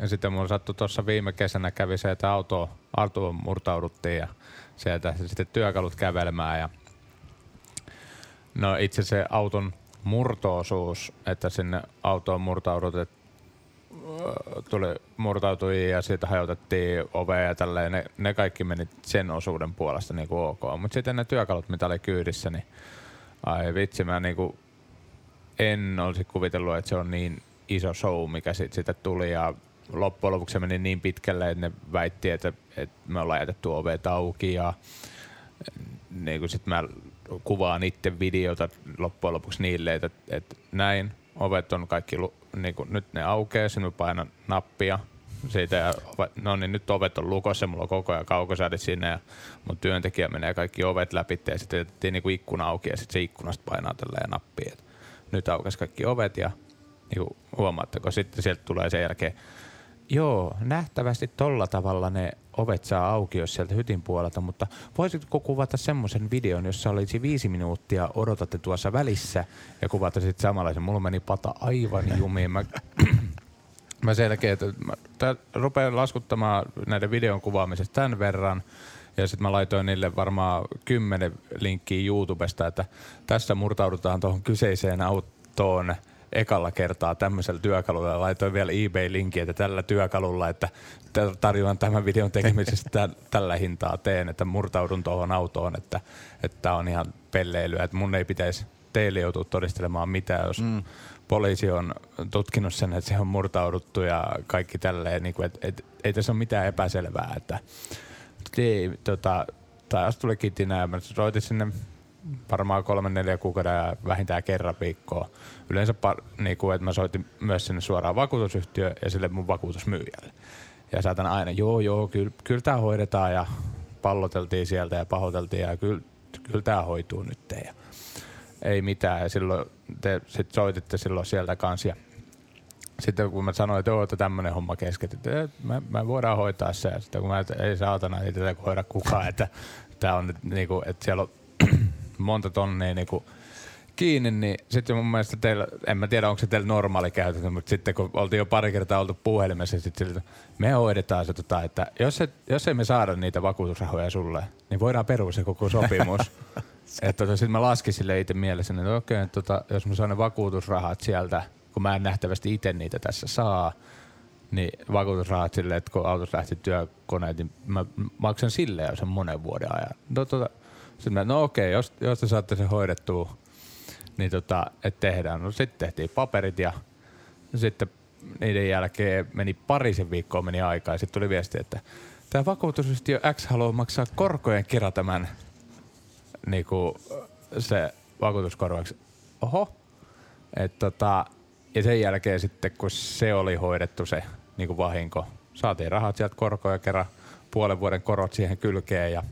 Speaker 2: ja sitten mun sattui tuossa viime kesänä kävi se, että auto, auto murtauduttiin ja sieltä sitten työkalut kävelemään ja No itse se auton murtoosuus, että sinne autoon murtaudut, tuli, murtautui ja siitä hajotettiin ovea ja tälleen, ne, ne kaikki meni sen osuuden puolesta niin kuin ok. Mutta sitten ne työkalut, mitä oli kyydissä, niin ai vitsi, mä niin kuin en olisi kuvitellut, että se on niin iso show, mikä siitä, siitä tuli. Ja loppujen lopuksi se meni niin pitkälle, että ne väitti, että, että me ollaan jätetty ovet auki ja niin kuin sit mä kuvaan itse videota loppujen lopuksi niille, että, että näin, ovet on kaikki, niin kuin, nyt ne aukeaa, sinun painan nappia siitä ja no niin nyt ovet on lukossa, mulla on koko ajan kaukosäädit sinne ja mun työntekijä menee kaikki ovet läpi ja sitten jätettiin niin ikkuna auki ja sitten se ikkunasta painaa tällä ja nappia. nyt aukesi kaikki ovet ja niin huomaatteko, sitten sieltä tulee sen jälkeen Joo, nähtävästi tolla tavalla ne ovet saa auki, jos sieltä hytin puolelta, mutta voisitko kuvata semmoisen videon, jossa olisi viisi minuuttia, odotatte tuossa välissä ja kuvata sitten samanlaisen. Mulla meni pata aivan jumiin. Mä, mä selkeä, että mä rupean laskuttamaan näiden videon kuvaamisesta tämän verran. Ja sitten mä laitoin niille varmaan kymmenen linkkiä YouTubesta, että tässä murtaudutaan tuohon kyseiseen autoon – ekalla kertaa tämmöisellä työkalulla ja laitoin vielä eBay-linkin, että tällä työkalulla, että tarjoan tämän videon tekemisestä tällä hintaa teen, että murtaudun tuohon autoon, että tämä on ihan pelleilyä, että mun ei pitäisi teille joutua todistelemaan mitään, jos mm. poliisi on tutkinut sen, että se on murtauduttu ja kaikki tälleen, niin kuin, että, että ei tässä ole mitään epäselvää, että ei, tota, taas tuli kitinä ja mä soitin sinne varmaan kolme neljä kuukauden ja vähintään kerran viikkoa. Yleensä, par, niin kuin, että mä soitin myös sinne suoraan vakuutusyhtiö ja sille mun vakuutusmyyjälle. Ja saatan aina, joo joo, kyllä, kyllä tämä hoidetaan ja palloteltiin sieltä ja pahoiteltiin ja kyllä, kyllä tämä hoituu nyt. Ja ei mitään ja silloin te sit soititte silloin sieltä kanssa sitten kun mä sanoin, että, joo, että tämmöinen homma keskeytyy, että mä, mä voidaan hoitaa se. Ja sitten kun mä, että ei saatana, ei tätä hoida kukaan, että tää on nyt niinku, että siellä on monta tonnia niinku kiinni, niin sitten mun mielestä teillä, en mä tiedä onko se teillä normaali käytäntö, mutta sitten kun oltiin jo pari kertaa oltu puhelimessa, niin sitten sillä, me hoidetaan se, tota, että jos, et, jos ei me saada niitä vakuutusrahoja sulle, niin voidaan perua se koko sopimus. että tota, sitten mä laskin sille itse mielessä, että okei, että tota, jos mä saan ne vakuutusrahat sieltä, kun mä en nähtävästi itse niitä tässä saa, niin vakuutusrahat sille, että kun autos lähti työkoneet, niin mä maksan sille jo sen monen vuoden ajan. No, tota, sitten mä, no okei, jos, jos te saatte sen hoidettua, niin tota, että tehdään. No sitten tehtiin paperit ja sitten niiden jälkeen meni parisen viikkoa meni aikaa ja sitten tuli viesti, että tämä vakuutusyhtiö X haluaa maksaa korkojen kera tämän niinku, se vakuutuskorvaksi. Oho. Et tota, ja sen jälkeen sitten, kun se oli hoidettu se niinku vahinko, saatiin rahat sieltä korkoja kerran, puolen vuoden korot siihen kylkeen ja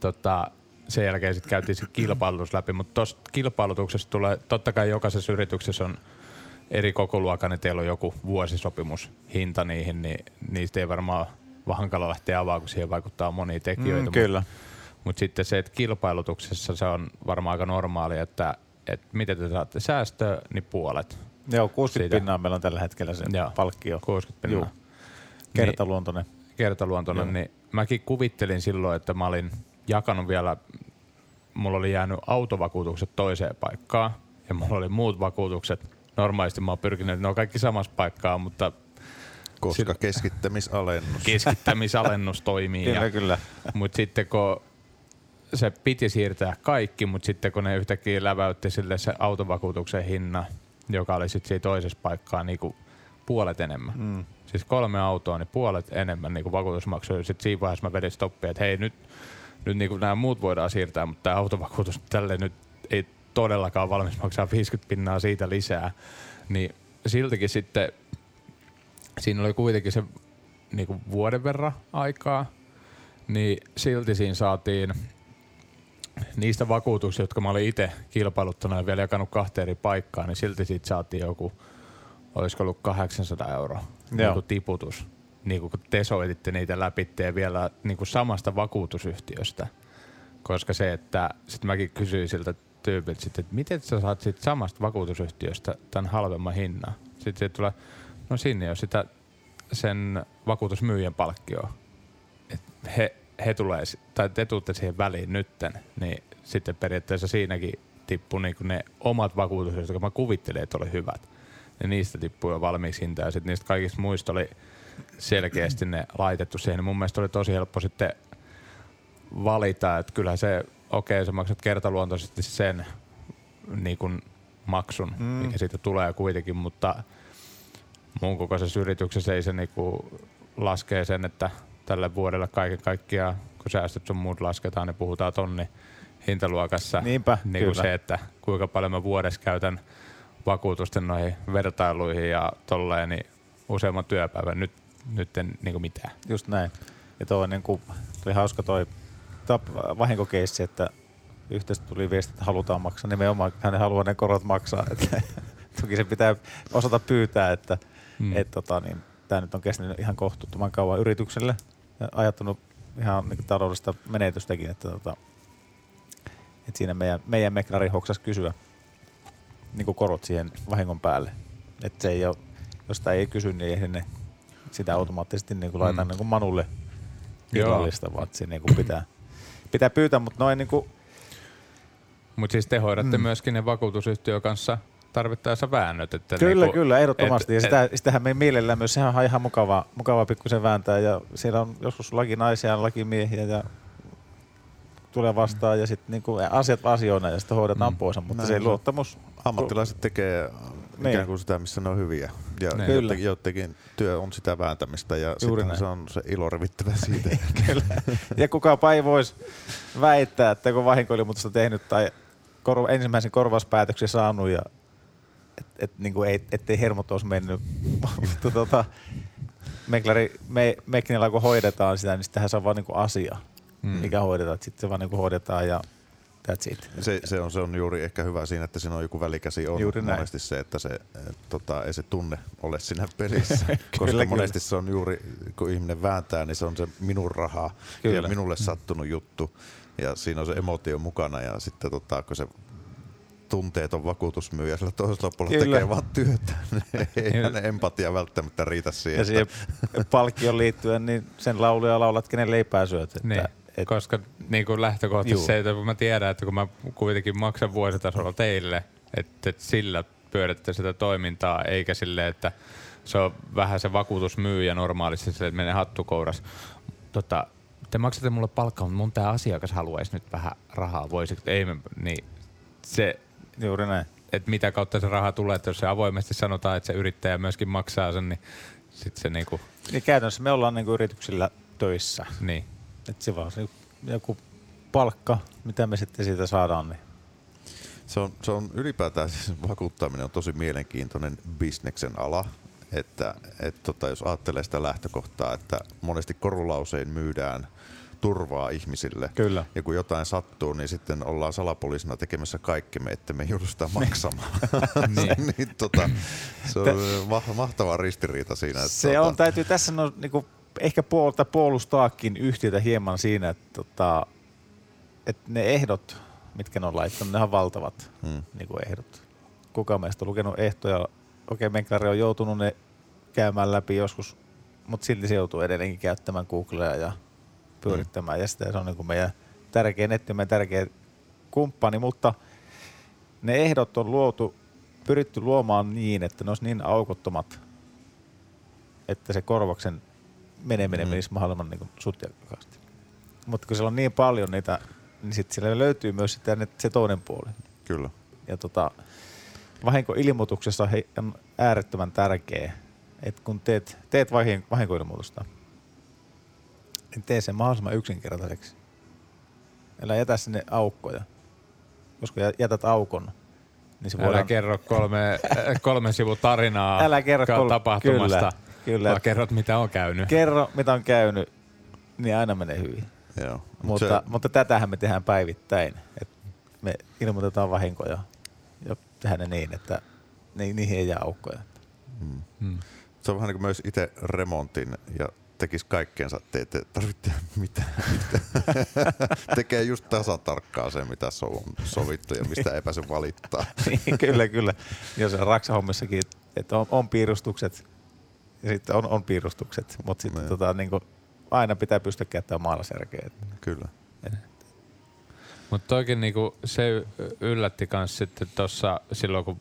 Speaker 2: tota, sen jälkeen sitten käytiin se kilpailutus läpi, mutta tuosta kilpailutuksesta tulee, totta kai jokaisessa yrityksessä on eri kokoluokan, niin teillä on joku vuosisopimus hinta niihin, niin niistä ei varmaan hankala lähteä avaamaan, kun siihen vaikuttaa monia tekijöitä.
Speaker 4: Mm, kyllä.
Speaker 2: Mutta mut sitten se, että kilpailutuksessa se on varmaan aika normaali, että, että miten te saatte säästöä, niin puolet.
Speaker 4: Joo, 60
Speaker 2: Siitä.
Speaker 4: pinnaa meillä on tällä hetkellä se
Speaker 2: Joo.
Speaker 4: palkkio.
Speaker 2: 60 pinnaa.
Speaker 4: Juu. Kertaluontoinen.
Speaker 2: kertaluontoinen,
Speaker 4: Joo.
Speaker 2: niin mäkin kuvittelin silloin, että mä olin jakanut vielä, mulla oli jäänyt autovakuutukset toiseen paikkaan ja mulla oli muut vakuutukset. Normaalisti mä oon pyrkinyt, että ne on kaikki samassa paikkaan, mutta
Speaker 1: Koska
Speaker 2: Sillä-
Speaker 1: keskittämisalennus.
Speaker 2: keskittämisalennus toimii.
Speaker 4: Kyllä,
Speaker 2: ja,
Speaker 4: kyllä.
Speaker 2: mutta sitten kun se piti siirtää kaikki, mutta sitten kun ne yhtäkkiä läväytti sille se autovakuutuksen hinna, joka oli sitten siinä toisessa paikkaa niin kuin puolet enemmän.
Speaker 4: Mm.
Speaker 2: Siis kolme autoa, niin puolet enemmän niin kuin vakuutusmaksuja. Sitten siinä vaiheessa mä vedin stoppia, että hei nyt, nyt niin kuin nämä muut voidaan siirtää, mutta tämä autovakuutus tälle nyt ei todellakaan valmis maksaa 50 pinnaa siitä lisää. Niin siltikin sitten siinä oli kuitenkin se niin kuin vuoden verran aikaa, niin silti siinä saatiin niistä vakuutuksista, jotka mä olin itse kilpailuttanut ja vielä jakanut kahteen eri paikkaan, niin silti siitä saatiin joku, olisiko ollut 800 euroa
Speaker 4: Joo.
Speaker 2: niin kuin tiputus. Niin kun te soititte niitä läpi ja vielä niin samasta vakuutusyhtiöstä. Koska se, että sitten mäkin kysyin siltä tyypiltä sitten, että miten sä saat siitä samasta vakuutusyhtiöstä tämän halvemman hinnan. Sitten se tulee, no sinne on sitä sen vakuutusmyyjän palkkioa. Et he, he tulee, tai te tuutte siihen väliin nytten, niin sitten periaatteessa siinäkin tippui niinku ne omat vakuutukset, jotka mä kuvittelin, että oli hyvät. Ja niistä tippui jo valmiiksi hinta ja sitten niistä kaikista muista oli selkeästi ne laitettu siihen. Mun mielestä oli tosi helppo sitten valita, että kyllä se, okei okay, sä maksat kertaluontoisesti sen niin kuin maksun, mm. mikä siitä tulee kuitenkin, mutta mun kokoisessa yrityksessä ei se niinku laskee sen, että tälle vuodelle kaiken kaikkiaan, kun säästöt sun muut lasketaan, niin puhutaan tonni hintaluokassa.
Speaker 4: Niinpä,
Speaker 2: niin kuin se, että kuinka paljon mä vuodessa käytän vakuutusten noihin vertailuihin ja tolleen, niin useamman työpäivän. Nyt, nyt en niin mitään.
Speaker 4: Just näin. Ja toi, niin kuin, toi hauska toi tap, vahinkokeissi, että yhteistä tuli viesti, että halutaan maksaa. Nimenomaan hän haluaa ne korot maksaa. Että, toki se pitää osata pyytää, että
Speaker 2: Mm.
Speaker 4: et, tota, niin, tämä nyt on kestänyt ihan kohtuuttoman kauan yritykselle ja ajattanut ihan niin taloudellista menetystäkin, että tota, et siinä meidän, meidän meklari hoksas kysyä niin kuin korot siihen vahingon päälle. Että se ei ole, jos sitä ei kysy, niin ei ne sitä automaattisesti niin kuin laita
Speaker 2: Mm.
Speaker 4: niin kuin Manulle
Speaker 2: Joo.
Speaker 4: illallista, vaan että se niin kuin pitää, pitää pyytää, mutta noin niin kuin,
Speaker 2: Mutta siis te hoidatte
Speaker 4: Mm.
Speaker 2: myöskin ne vakuutusyhtiön kanssa tarvittaessa väännöt. Että
Speaker 4: Kyllä,
Speaker 2: niinku,
Speaker 4: kyllä, ehdottomasti.
Speaker 2: et-
Speaker 4: ja sitä, sitähän me mielellään myös, sehän on ihan mukavaa, mukavaa pikkusen vääntää. Ja siellä on joskus lakinaisia, lakimiehiä ja tulee vastaan ja sitten niinku asiat asioina ja sitten hoidetaan
Speaker 2: Mm.
Speaker 4: mm. pois. Mutta
Speaker 1: Näin
Speaker 4: se luottamus,
Speaker 1: Ammattilaiset tekee
Speaker 4: Niin.
Speaker 1: ikään kuin sitä, missä ne on hyviä. Ja
Speaker 2: Niin.
Speaker 4: Kyllä.
Speaker 1: jotenkin, jotenkin työ on sitä vääntämistä ja
Speaker 4: Juuri
Speaker 1: sitten
Speaker 4: näin.
Speaker 1: se on se ilo revittävä siitä.
Speaker 4: Ja kukapa ei voisi väittää, että kun vahinkoilmoitusta tehnyt tai kor- ensimmäisen korvauspäätöksen saanut ja et, et, niin kuin ei, ettei hermot olisi mennyt. Mutta tota, Meklari, me, Meknillä kun hoidetaan sitä, niin sittenhän se on vaan niin kuin asia,
Speaker 2: Mm.
Speaker 4: mm. mikä hoidetaan. Sitten se vaan niin kuin hoidetaan ja that's it.
Speaker 1: Se, se, on, se on juuri ehkä hyvä siinä, että siinä on joku välikäsi on
Speaker 4: Juuri näin.
Speaker 1: monesti se, että se, et, tota, ei se tunne ole siinä pelissä. koska
Speaker 4: kyllä.
Speaker 1: monesti se on juuri, kun ihminen vääntää, niin se on se minun raha
Speaker 4: Kyllä.
Speaker 1: ja minulle sattunut juttu. Ja siinä on se emotio mukana ja sitten tota, kun se tunteeton vakuutusmyyjä sillä toisella puolella
Speaker 4: Kyllä.
Speaker 1: tekee vaan työtä, niin ei hänen empatia välttämättä riitä siihen.
Speaker 4: Ja siihen palkkion liittyen, niin sen lauluja laulat, kenen leipää syöt. Että,
Speaker 2: Niin,
Speaker 4: et,
Speaker 2: koska niin kuin lähtökohtaisesti
Speaker 4: Juu.
Speaker 2: se, että kun mä tiedän, että kun mä kuitenkin maksan vuositasolla teille, että, että sillä pyöritte sitä toimintaa, eikä sille, että se on vähän se vakuutusmyyjä normaalisti, sille, että menee hattukouras. Tota, te maksatte mulle palkkaa, mutta mun tämä asiakas haluaisi nyt vähän rahaa. Voisiko, ei me, niin se,
Speaker 4: juuri näin.
Speaker 2: että mitä kautta se raha tulee, että jos se avoimesti sanotaan, että se yrittäjä myöskin maksaa sen, niin sitten se niinku,
Speaker 4: Niin käytännössä me ollaan niin yrityksillä töissä.
Speaker 2: niin.
Speaker 4: Että se vaan se joku palkka, mitä me sitten siitä saadaan. Niin.
Speaker 1: Se on, se on ylipäätään siis vakuuttaminen on tosi mielenkiintoinen bisneksen ala. Että et tota, jos ajattelee sitä lähtökohtaa, että monesti korulausein myydään turvaa ihmisille.
Speaker 4: Kyllä.
Speaker 1: Ja kun jotain sattuu, niin sitten ollaan salapoliisina tekemässä kaikkemme, että me ei joudu sitä maksamaan. niin. niin, tota, se on ma- mahtava ristiriita siinä. Että,
Speaker 4: Se
Speaker 1: tota,
Speaker 4: on, täytyy tässä no, niinku, ehkä puolta puolustaakin yhtiötä hieman siinä, että, tota, että ne ehdot, mitkä ne on laittanut, ne on valtavat
Speaker 1: Mm.
Speaker 4: niinku ehdot. Kuka meistä on lukenut ehtoja? Okei, Menklari on joutunut ne käymään läpi joskus, mutta silti se joutuu edelleenkin käyttämään Googlea ja pyörittämään. Mm. Ja sitä se on niinku meidän tärkeä netti, meidän tärkeä kumppani, mutta ne ehdot on luotu, pyritty luomaan niin, että ne olisi niin aukottomat, että se korvauksen meneminen
Speaker 1: Mm.
Speaker 4: mm. menisi mahdollisimman niin sutjakkaasti. Mutta kun siellä on niin paljon niitä, niin sitten siellä löytyy myös sitä, se toinen puoli.
Speaker 1: Kyllä.
Speaker 4: Ja tota, vahinkoilmoituksessa on äärettömän tärkeä, että kun teet, teet vahin, vahinkoilmoitusta, niin tee sen mahdollisimman yksinkertaiseksi. Älä jätä sinne aukkoja. Koska jä- jätät aukon, niin se
Speaker 2: Älä
Speaker 4: voidaan...
Speaker 2: kerro kolme, kolmen sivun tarinaa
Speaker 4: Älä kerro kol-
Speaker 2: tapahtumasta,
Speaker 4: kyllä, kyllä.
Speaker 2: vaan kerrot mitä on käynyt.
Speaker 4: Kerro, mitä on käynyt, niin aina menee hyvin.
Speaker 1: Joo. Mut
Speaker 4: Mutta,
Speaker 1: se,
Speaker 4: mutta tätähän me tehdään päivittäin. Et me ilmoitetaan vahinkoja ja tehdään ne niin, että ni, niihin ei jää aukkoja.
Speaker 1: mm.
Speaker 2: Mm.
Speaker 1: se on vähän niin kuin myös itse remontin ja tekisi kaikkeensa, te tarvitse tehdä mitään. Tekee just tasan tarkkaan se, mitä so, on sovittu ja mistä ei pääse valittaa.
Speaker 4: Niin, kyllä, kyllä. Ja se Raksa-hommissakin, että on, on piirustukset ja sitten on, on piirustukset, mutta sitten
Speaker 1: Niin.
Speaker 4: tota, niin aina pitää pystyä käyttämään maalaisjärkeä.
Speaker 1: Kyllä.
Speaker 2: Mutta toikin niinku, se yllätti kans sitten tuossa silloin, kun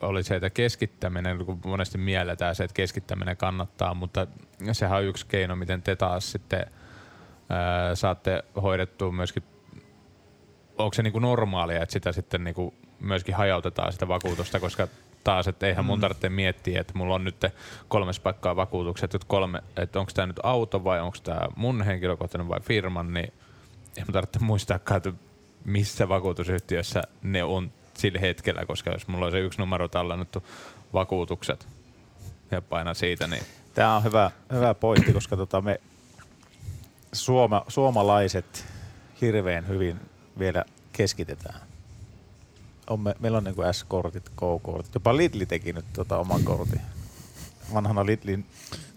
Speaker 2: oli se, että keskittäminen, kun monesti mielletään se, että keskittäminen kannattaa, mutta sehän on yksi keino, miten te taas sitten ää, saatte hoidettua myöskin, onko se niinku normaalia, että sitä sitten niinku myöskin hajautetaan sitä vakuutusta, koska taas, että eihän mun tarvitse miettiä, että mulla on nyt kolmes paikkaa vakuutukset, että, kolme, että onko tämä nyt auto vai onko tämä mun henkilökohtainen vai firman, niin ei mun tarvitse muistaakaan, että missä vakuutusyhtiössä ne on sillä hetkellä, koska jos mulla on se yksi numero tallennettu vakuutukset ja paina siitä, niin
Speaker 4: Tämä on hyvä, hyvä pointti, koska tota me suoma, suomalaiset hirveän hyvin vielä keskitetään. On me, meillä on niin kuin S-kortit, K-kortit. Jopa Lidli teki nyt tota oman kortin. Vanhana Lidlin,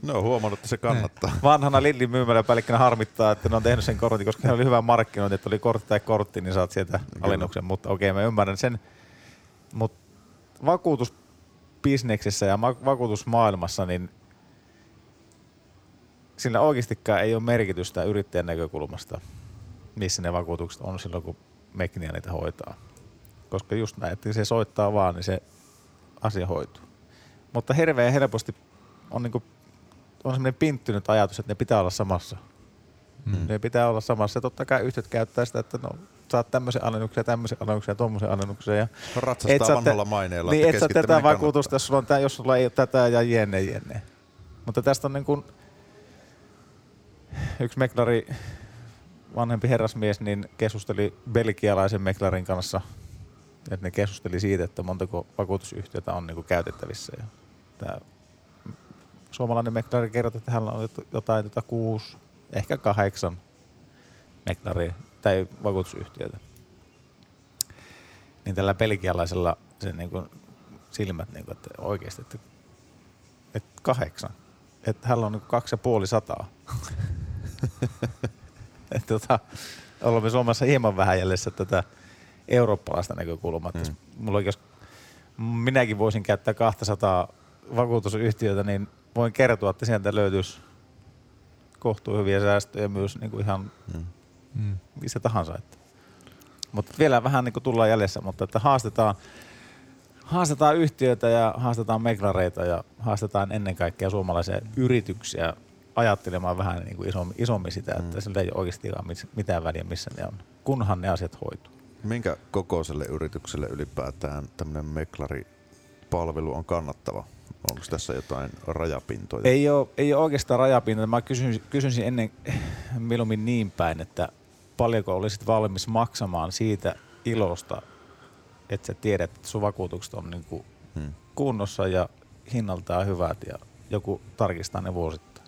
Speaker 1: No huomannut, että se kannattaa.
Speaker 4: vanhana Lidlin myymäläpäällikkönä harmittaa, että ne on tehnyt sen kortin, koska ne oli hyvä markkinointi, että oli kortti tai kortti, niin saat sieltä alennuksen. Mutta okei, mä ymmärrän sen. Mutta vakuutusbisneksessä ja ma- vakuutusmaailmassa, niin sillä oikeastikaan ei ole merkitystä yrittäjän näkökulmasta, missä ne vakuutukset on silloin, kun Mekniä niitä hoitaa. Koska just näin, että se soittaa vaan, niin se asia hoituu. Mutta hirveän helposti on, niinku, on semmoinen pinttynyt ajatus, että ne pitää olla samassa.
Speaker 2: Mm.
Speaker 4: Ne pitää olla samassa. Ja totta kai yhtiöt käyttää sitä, että no, saat tämmöisen alennuksen ja tämmöisen alennuksen ja tommosen alennuksen. Ja
Speaker 1: Ratsastaa
Speaker 4: et
Speaker 1: vanhalla maineella,
Speaker 4: Niin,
Speaker 1: että
Speaker 4: et saa tätä vakuutusta, jos sulla, on tää, jos sulla ei ole tätä ja jenne jenne. Mutta tästä on niin kuin yksi meklari, vanhempi herrasmies, niin keskusteli belgialaisen meklarin kanssa, että ne keskusteli siitä, että montako vakuutusyhtiötä on niin kuin käytettävissä. Ja tämä suomalainen meklari kertoi, että hänellä on jotain tota kuusi, ehkä kahdeksan meklaria tai vakuutusyhtiötä. Niin tällä belgialaisella se niin kuin silmät, niin kuin, että oikeasti, että, että kahdeksan. Että hänellä on niin kuin kaksi ja puoli sataa. että tota, olemme Suomessa hieman vähän jäljessä tätä eurooppalaista näkökulmaa. Mm. Mulla oikeus, minäkin voisin käyttää 200 vakuutusyhtiötä, niin voin kertoa, että sieltä löytyisi kohtuu hyviä säästöjä myös niin kuin ihan
Speaker 1: Mm.
Speaker 2: Mm.
Speaker 4: missä tahansa. Että. Mutta vielä vähän niin kuin tullaan jäljessä, mutta että haastetaan, haastetaan yhtiöitä ja haastetaan meklareita ja haastetaan ennen kaikkea suomalaisia yrityksiä ajattelemaan vähän niin kuin isommin, isommin sitä, että
Speaker 1: Mm.
Speaker 4: sillä ei ole oikeasti mitään väliä, missä ne on, kunhan ne asiat hoituu.
Speaker 1: Minkä kokoiselle yritykselle ylipäätään tämmöinen meklaripalvelu on kannattava? Onko tässä jotain rajapintoja?
Speaker 4: Ei ole, ei ole oikeastaan rajapinta. Mä kysyn, kysyisin ennen mieluummin niin päin, että paljonko olisit valmis maksamaan siitä ilosta, että sä tiedät, että sun vakuutukset on niin kuin
Speaker 1: Hmm.
Speaker 4: kunnossa ja hinnaltaan hyvät ja joku tarkistaa ne vuosittain.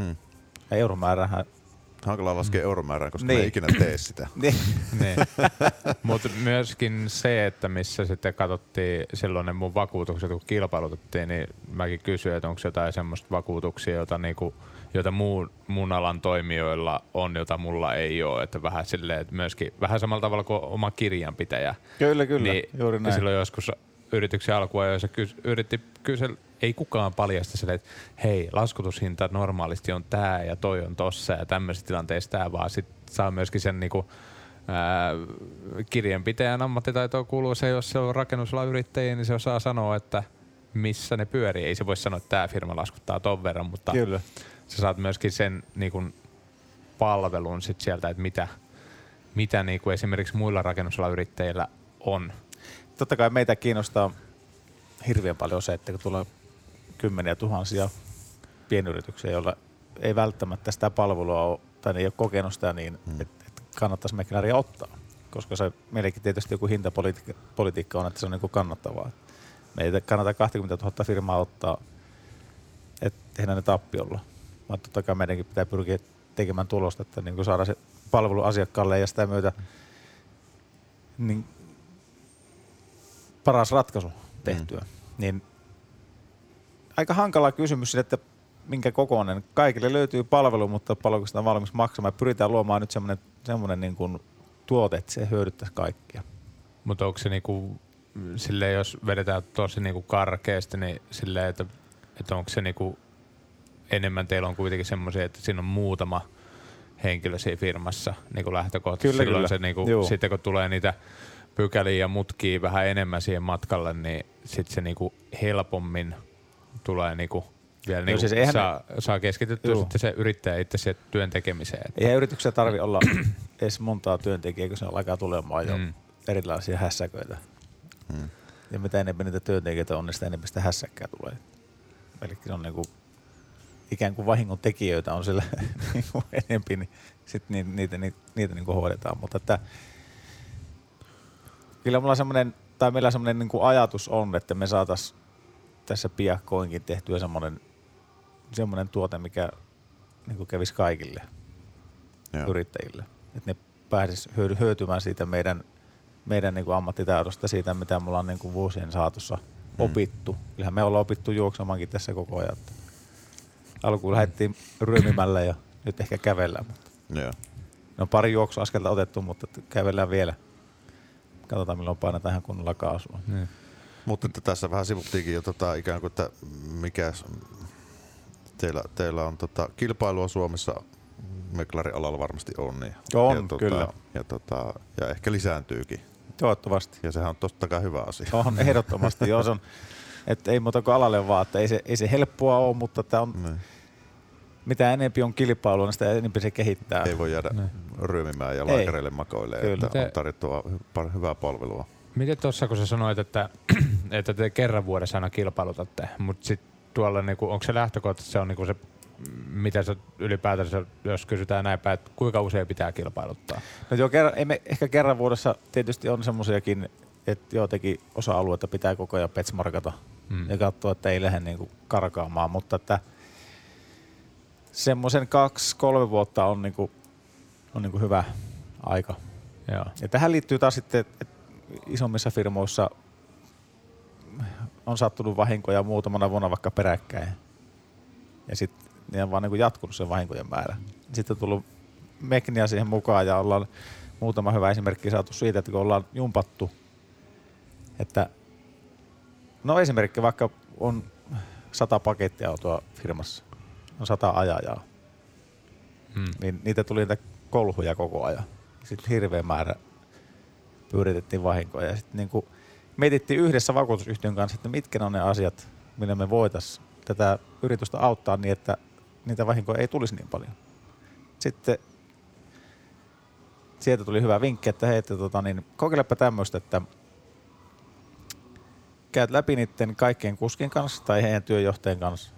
Speaker 1: Hmm.
Speaker 4: Ja euromäärähän,
Speaker 1: Hankala laskea euromäärää, koska
Speaker 4: Niin.
Speaker 1: niin. ei ikinä tee sitä.
Speaker 4: niin,
Speaker 2: Niin. Mutta myöskin se, että missä sitten katsottiin silloin ne mun vakuutukset, kun kilpailutettiin, niin mäkin kysyin, että onko jotain semmoista vakuutuksia, joita, niinku, joita muun, muun alan toimijoilla on, jota mulla ei ole. Että vähän silleen, että myöskin vähän samalla tavalla kuin oma kirjanpitäjä.
Speaker 4: kyllä, kyllä,
Speaker 2: niin
Speaker 4: juuri näin.
Speaker 2: Silloin joskus yrityksen alkua, jossa kys, yritti kysellä, ei kukaan paljasta sille, että hei, laskutushinta normaalisti on tää ja toi on tossa ja tämmöisessä tilanteessa tää, vaan sit saa myöskin sen niinku, ää, kirjanpitäjän ammattitaitoon kuuluu se, jos se on rakennusalan yrittäjä, niin se osaa sanoa, että missä ne pyörii. Ei se voi sanoa, että tämä firma laskuttaa ton verran, mutta
Speaker 4: Kyllä.
Speaker 2: sä saat myöskin sen niin palvelun sit sieltä, että mitä, mitä niin kuin esimerkiksi muilla rakennusalan yrittäjillä on.
Speaker 4: Totta kai meitä kiinnostaa hirveän paljon se, että kun tulee kymmeniä tuhansia pienyrityksiä, joilla ei välttämättä sitä palvelua ole, tai ne ei ole kokenut sitä niin,
Speaker 1: Hmm.
Speaker 4: että, että kannattaisi meklaria ottaa. Koska se meillekin tietysti joku hintapolitiikka politiikka on, että se on niin kannattavaa. Meitä kannata 20 000 firmaa ottaa, että tehdään ne tappiolla. Vaan totta kai meidänkin pitää pyrkiä tekemään tulosta, että niin kuin saada se palvelu asiakkaalle ja sitä myötä niin paras ratkaisu tehtyä. Mm. Niin aika hankala kysymys sille, että minkä kokoinen. Kaikille löytyy palvelu, mutta paljonko sitä on valmis maksamaan. Pyritään luomaan nyt semmoinen, semmoinen niin kuin tuote, että se hyödyttäisi kaikkia.
Speaker 2: Mutta onko se niinku, silleen, jos vedetään tosi niinku karkeasti, niin silleen, että, että onko se niinku, enemmän teillä on kuitenkin semmoisia, että siinä on muutama henkilö siinä firmassa niin kuin lähtökohtaisesti.
Speaker 4: Kyllä,
Speaker 2: Silloin
Speaker 4: kyllä.
Speaker 2: Se, niin kuin,
Speaker 4: Juu.
Speaker 2: sitten kun tulee niitä pykäliä ja mutkia vähän enemmän siihen matkalle, niin sitten se niin kuin helpommin tulee niin kuin vielä niin
Speaker 4: siis
Speaker 2: kuin
Speaker 4: eihän
Speaker 2: saa, saa keskityttyä
Speaker 4: Juu.
Speaker 2: sitten se yrittäjä itse siihen työn tekemiseen.
Speaker 4: Eihän yrityksessä tarvi olla edes montaa työntekijää, kun se alkaa tulemaan jo
Speaker 2: Mm.
Speaker 4: erilaisia hässäköitä.
Speaker 1: Hmm.
Speaker 4: Ja mitä enemmän niitä työntekijöitä on, niin sitä enemmän sitä hässäkkää tulee. Eli se on niinku, ikään kuin vahingon tekijöitä on sillä niinku enempi, niin sitten niitä, niitä, niitä, niitä niinku hoidetaan. Mutta että, kyllä mulla semmoinen, tai meillä semmoinen niinku ajatus on, että me saatais tässä piakkoinkin tehtyä semmoinen, semmoinen tuote, mikä niinku kävisi kaikille
Speaker 1: Joo.
Speaker 4: yrittäjille. Että ne pääsis hyötymään siitä meidän, meidän niin kuin ammattitaidosta, siitä mitä me ollaan niin kuin vuosien saatossa
Speaker 1: Mm.
Speaker 4: opittu. Kyllähän me ollaan opittu juoksemankin tässä koko ajan. että Alkuun lähdettiin ryömimällä ja nyt ehkä kävellään. Mutta
Speaker 1: Joo.
Speaker 4: no pari juoksuaskelta otettu, mutta kävellään vielä. Katsotaan milloin painetaan ihan kunnolla kaasua.
Speaker 2: Niin.
Speaker 1: Mutta että tässä vähän sivuttiinkin jo tota, ikään kuin, että mikä teillä, teillä on tota, kilpailua Suomessa meklarialalla varmasti on. Niin,
Speaker 4: On,
Speaker 1: ja, tota,
Speaker 4: kyllä.
Speaker 1: Ja, tota, ja ehkä lisääntyykin.
Speaker 4: Toivottavasti.
Speaker 1: Ja sehän on totta kai hyvä asia.
Speaker 4: On ehdottomasti. Joo, se on, että ei muuta kuin alalle vaan, että ei se, ei se helppoa ole, mutta tämä on
Speaker 1: Niin.
Speaker 4: mitä enempi on kilpailua, niin sitä enempi se kehittää.
Speaker 1: Ei voi jäädä
Speaker 2: Niin.
Speaker 1: ryömimään ja
Speaker 4: Ei.
Speaker 1: laikereille makoilee,
Speaker 4: Kyllä.
Speaker 1: että on
Speaker 2: Te-
Speaker 1: tarjottava hy- hyvää palvelua.
Speaker 2: Miten tuossa, kun sä sanoit, että, että te kerran vuodessa aina kilpailutatte, mutta sitten tuolla, niinku, onko se lähtökohtaisesti se on niinku se, mitä se ylipäätänsä, jos kysytään näin päin, että kuinka usein pitää kilpailuttaa?
Speaker 4: No joo, kerran, ei me, ehkä kerran vuodessa tietysti on semmoisiakin, että joitakin osa-alueita pitää koko ajan petsmarkata
Speaker 2: Mm.
Speaker 4: ja katsoa, että ei lähde niinku karkaamaan, mutta että semmoisen kaksi-kolme vuotta on, niinku, on niinku hyvä aika.
Speaker 2: Joo.
Speaker 4: Ja tähän liittyy taas sitten, että isommissa firmoissa on sattunut vahinkoja muutamana vuonna vaikka peräkkäin. Ja sitten ne on vaan niin jatkunut sen vahinkojen määrä. Sitten on tullut Mekniä siihen mukaan ja ollaan muutama hyvä esimerkki saatu siitä, että kun ollaan jumpattu, että no esimerkki vaikka on sata pakettiautoa firmassa, on sata ajajaa,
Speaker 2: Mm.
Speaker 4: niin niitä tuli niitä kolhuja koko ajan. Sitten hirveä määrä pyöritettiin vahinkoja. Ja sitten niinku mietittiin yhdessä vakuutusyhtiön kanssa, että mitkä on ne asiat, millä me voitaisiin tätä yritystä auttaa niin, että niitä vahinkoja ei tulisi niin paljon. Sitten sieltä tuli hyvä vinkki, että hei, että tota, niin, kokeilepa tämmöistä, että käyt läpi niiden kaikkien kuskin kanssa tai heidän työjohtajan kanssa.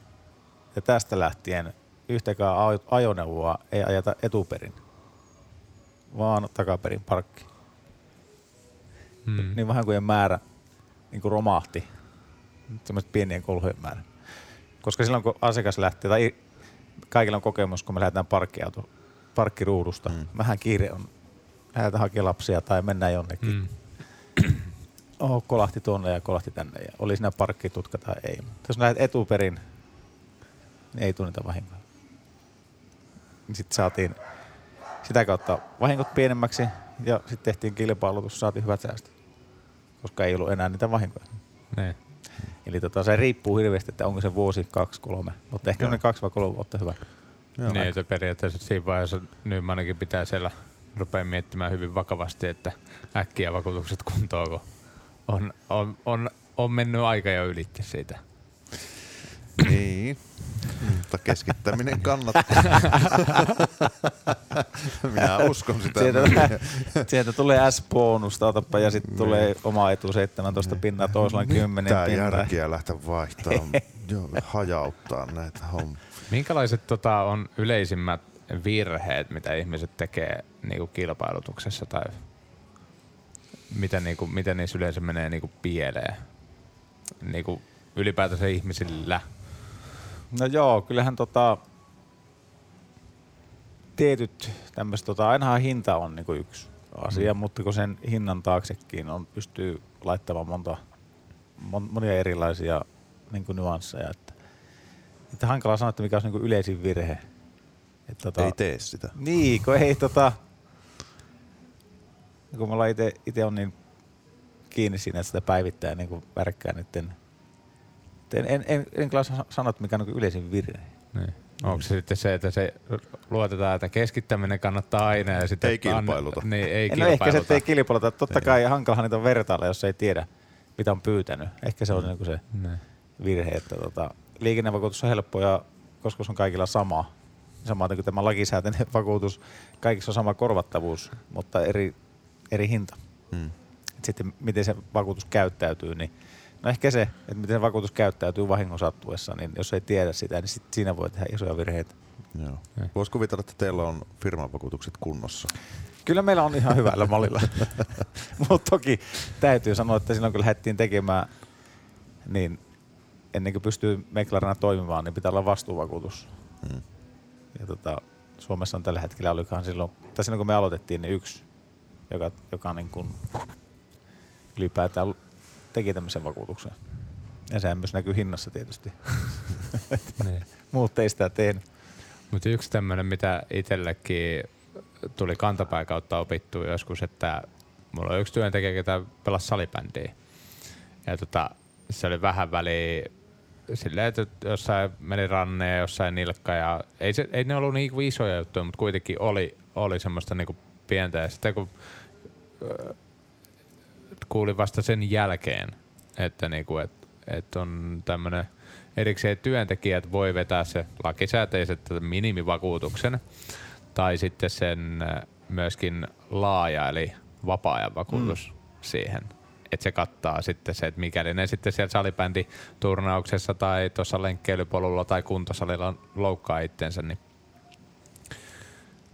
Speaker 4: Ja tästä lähtien yhtäkään aj- ajoneuvoa ei ajeta etuperin, vaan takaperin parkki.
Speaker 2: Mm.
Speaker 4: Niin vahinkojen määrä niin kuin romahti, semmoiset pienien kolhujen määrä. Koska silloin kun asiakas lähtee, tai kaikilla on kokemus, kun me lähdetään parkkiauto, parkkiruudusta, mm. vähän kiire on, lähdetään hakemaan lapsia tai mennään jonnekin. Mm.
Speaker 2: Mm.
Speaker 4: Oho, kolahti tuonne ja kolahti tänne ja oli siinä parkkitutka tai ei. Mutta jos lähdet etuperin, niin ei tule niitä vahinkoja. Sitten saatiin sitä kautta vahingot pienemmäksi ja sitten tehtiin kilpailutus, saatiin hyvät säästöt, koska ei ollut enää niitä vahinkoja.
Speaker 2: Niin.
Speaker 4: Eli tota, se riippuu hirveästi, että onko se vuosi, kaksi, kolme, mutta ehkä ne kaksi vai kolme vuotta hyvä.
Speaker 1: Joo.
Speaker 2: Niin, että periaatteessa siinä vaiheessa Nymankin pitää siellä rupea miettimään hyvin vakavasti, että äkkiä vakuutukset kuntoon, kun on, on, on, on mennyt aika jo ylitti siitä.
Speaker 1: Niin, mutta keskittäminen kannattaa. Minä uskon sitä.
Speaker 4: Sieltä, sieltä tulee S-bonusta, otapa, ja sitten tulee oma etu 17 pinnaa, toisella 10
Speaker 1: Tää
Speaker 4: pinnaa.
Speaker 1: järkiä lähteä vaihtamaan, Joo, hajauttaa näitä hommia.
Speaker 2: Minkälaiset tota, on yleisimmät virheet, mitä ihmiset tekee niinku kilpailutuksessa tai mitä, niinku, miten niissä yleensä menee niinku pieleen? Niinku ylipäätänsä ihmisillä.
Speaker 4: No joo, kyllähän tota, tietyt tämmöiset, tota, ainahan hinta on niinku yksi asia, mm. mutta kun sen hinnan taaksekin on, pystyy laittamaan monta, mon, monia erilaisia niinku nyansseja. Että, että hankala sanoa, että mikä olisi niinku yleisin virhe. Et, tota,
Speaker 1: Ei tee sitä.
Speaker 4: Niin, kun ei tota... Kun me ollaan ite on niin kiinni siinä, että sitä päivittää niin kuin värkkää niiden... En, en, en, en kyllä sa- sano, että mikä on niin yleisin virhe.
Speaker 2: Niin. Onko se sitten se, että se luotetaan, että keskittäminen kannattaa aina ja sitten
Speaker 1: Ei kilpailuta.
Speaker 2: An, niin, ei
Speaker 4: no ehkä se,
Speaker 2: kilpailuta.
Speaker 4: että ei kilpailuta. Totta
Speaker 1: Ei.
Speaker 4: kai hankalahan niitä on vertailla, jos ei tiedä, mitä on pyytänyt. Ehkä se on
Speaker 1: Mm.
Speaker 4: niin se
Speaker 2: Niin.
Speaker 4: virhe, että tota, liikennevakuutus on helppo ja koska se on kaikilla sama, samaten kuin tämä lakisääteinen vakuutus, kaikissa on sama korvattavuus, mutta eri, eri hinta.
Speaker 1: Mm.
Speaker 4: Et sitten miten se vakuutus käyttäytyy, niin no ehkä se, että miten vakuutus käyttäytyy vahingon sattuessa, niin jos ei tiedä sitä, niin sit siinä voi tehdä isoja virheitä.
Speaker 1: Joo. Voisi kuvitella, että teillä on firman vakuutukset kunnossa.
Speaker 4: Kyllä meillä on ihan hyvällä mallilla, mutta toki täytyy sanoa, että silloin kun lähdettiin tekemään, niin ennen kuin pystyy meklarina toimimaan, niin pitää olla vastuuvakuutus.
Speaker 1: Mm.
Speaker 4: Ja tota, Suomessa on tällä hetkellä, olikohan silloin, tai silloin kun me aloitettiin, niin yksi, joka, joka niin kuin ylipäätään teki tämmöisen vakuutuksen. Ja sehän myös näkyy hinnassa tietysti.
Speaker 2: Niin.
Speaker 4: Muut ei sitä tehnyt.
Speaker 2: Mutta yksi tämmöinen, mitä itsellekin tuli kantapään kautta opittua joskus, että mulla on yksi työntekijä, ketä pelasi salibändiä. Ja tota, se oli vähän väliä silleen, että jossain meni ranne ja jossain nilkka. Ja ei, se, ei ne ollut niinku isoja juttuja, mutta kuitenkin oli, oli semmoista niinku pientä. Ja sitten kun kuulin vasta sen jälkeen, että niinku, et, et on tämmöinen erikseen työntekijät voi vetää se lakisääteiset minimivakuutuksen tai sitten sen äh, myöskin laaja eli vapaa-ajan vakuutus mm. siihen. Että se kattaa sitten se, että mikäli ne sitten siellä salibänditurnauksessa tai tuossa lenkkeilypolulla tai kuntosalilla loukkaa itsensä, niin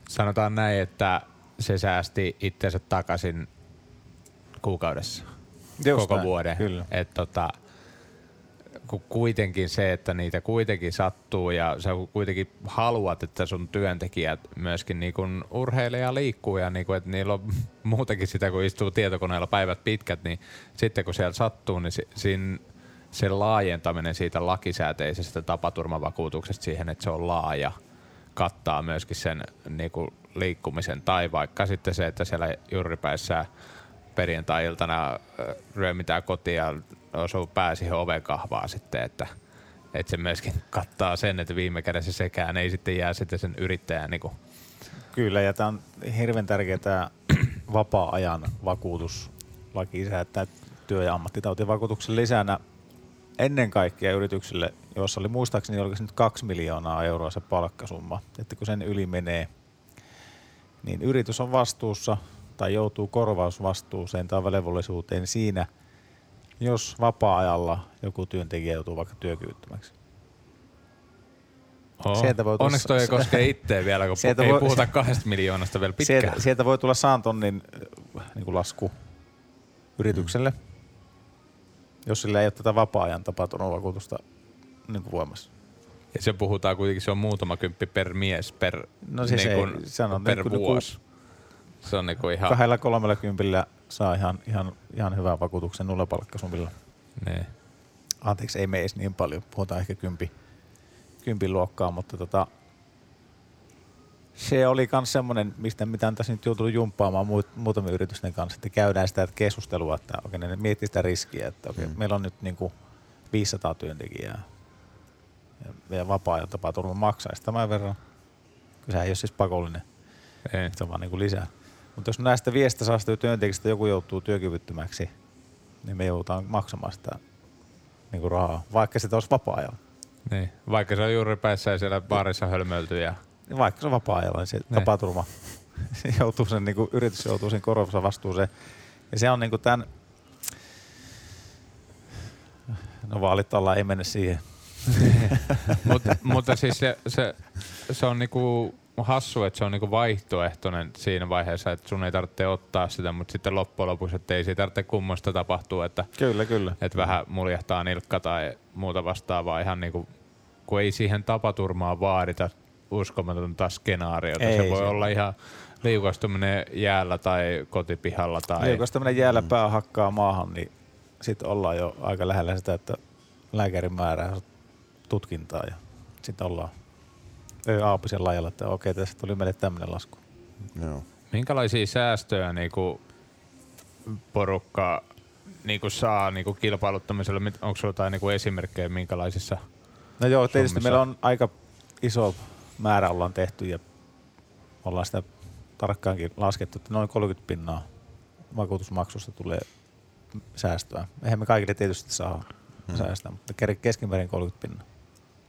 Speaker 2: sanotaan näin, että se säästi itsensä takaisin kuukaudessa
Speaker 4: Just
Speaker 2: koko
Speaker 4: näin,
Speaker 2: vuoden.
Speaker 4: Kyllä.
Speaker 2: Et tota, kun kuitenkin se, että niitä kuitenkin sattuu ja sä kuitenkin haluat, että sun työntekijät myöskin niin kun urheilee ja liikkuu ja niin kun, että niillä on muutenkin sitä, kun istuu tietokoneella päivät pitkät, niin sitten kun siellä sattuu, niin si- siinä se laajentaminen siitä lakisääteisestä tapaturmavakuutuksesta siihen, että se on laaja, kattaa myöskin sen niin kuin liikkumisen tai vaikka sitten se, että siellä juuripäissä perjantai-iltana ö, ryömitään kotiin ja osuu pää siihen ovekahvaa sitten, että, että se myöskin kattaa sen, että viime kädessä sekään ei sitten jää sitten sen yrittäjän niin kuin,
Speaker 4: Kyllä, ja tämä on hirveän tärkeä tämä vapaa-ajan vakuutuslaki. Säättää työ- ja ammattitautivakuutuksen lisänä ennen kaikkea yrityksille, joissa oli muistaakseni oliko se nyt kaksi miljoonaa euroa se palkkasumma, että kun sen yli menee, niin yritys on vastuussa tai joutuu korvausvastuuseen tai velvollisuuteen siinä, jos vapaa-ajalla joku työntekijä joutuu vaikka työkyvyttömäksi.
Speaker 2: oh.
Speaker 4: Sieltä voi tulla-
Speaker 2: Onneksi toi ei koske itseä vielä, kun
Speaker 4: Sieltä
Speaker 2: ei
Speaker 4: voi-
Speaker 2: puhuta kahdesta miljoonasta vielä pitkään.
Speaker 4: Sieltä, sieltä voi tulla saantonnin äh, niin kuin lasku yritykselle, mm. jos sillä ei ole tätä vapaa-ajan tapaturmavakuutusta niin kuin voimassa.
Speaker 2: Ja se puhutaan kuitenkin, se on muutama kymppi per mies per,
Speaker 4: No siis
Speaker 2: niin
Speaker 4: ei,
Speaker 2: kuin,
Speaker 4: se on
Speaker 2: per
Speaker 4: niin kuin
Speaker 2: vuosi. Se on niin kuin ihan...
Speaker 4: Kahdella kolmella kympillä saa ihan, ihan, ihan hyvän vakuutuksen nollapalkkasumilla.
Speaker 2: Niin.
Speaker 4: Anteeksi, ei me edes niin paljon, puhutaan ehkä kympi, kympin luokkaa, mutta tota, se oli myös semmoinen, mistä mitä on tässä nyt joutunut jumppaamaan muut, muutamien yritysten kanssa, että käydään sitä keskustelua, että okei, ne miettii sitä riskiä, että okei, mm. meillä on nyt niin kuin 500 työntekijää ja meidän vapaa-ajan tapaturma maksaisi tämän verran. Kyllä sehän ei ole siis pakollinen,
Speaker 2: Ei.
Speaker 4: se on vaan niin kuin lisää. Mutta jos näistä viesistä saastuu työntekijästä joku joutuu työkyvyttömäksi, niin me joudutaan maksamaan sitä niin kuin rahaa, vaikka sitä olisi vapaa-ajalla.
Speaker 2: Niin. Vaikka se on juuri päässä ja siellä baarissa hölmöilty ja
Speaker 4: Niin Vaikka se on vapaa-ajalla, niin se
Speaker 2: Ne.
Speaker 4: tapaturma se joutuu sen, niin kuin, yritys joutuu sen korvauksessa vastuuseen. Ja se on niin kuin tämän, no vaalit ollaan, ei mennä siihen.
Speaker 2: Mut, mutta siis se, se, se on niinku hassu, että se on niinku vaihtoehtoinen siinä vaiheessa, että sun ei tarvitse ottaa sitä, mutta sitten loppujen lopuksi, että ei siitä tarvitse kummosta tapahtua, että,
Speaker 4: Kyllä, kyllä.
Speaker 2: että vähän muljahtaa nilkka tai muuta vastaavaa ihan niinku, kun ei siihen tapaturmaan vaadita uskomatonta skenaariota.
Speaker 4: Ei
Speaker 2: se voi
Speaker 4: se-
Speaker 2: olla ihan liukastuminen jäällä tai kotipihalla tai...
Speaker 4: Jos tämmöinen jäällä pää hakkaa maahan, niin sitten ollaan jo aika lähellä sitä, että lääkäri määrää tutkintaa ja sitten ollaan aapisen lajalla, että okei, tässä tuli meille tämmöinen lasku.
Speaker 1: Joo.
Speaker 2: Minkälaisia säästöjä niinku porukka niinku saa niinku kilpailuttamisella? Mit- Onko sinulla jotain niinku esimerkkejä, minkälaisissa?
Speaker 4: No joo, tietysti
Speaker 2: Summissa.
Speaker 4: meillä on aika iso määrä ollaan tehty ja ollaan sitä tarkkaankin laskettu, että noin 30 pinnaa vakuutusmaksusta tulee säästöä. Eihän me kaikille tietysti saa hmm. säästää, mutta ke- keskimäärin 30 pinnaa.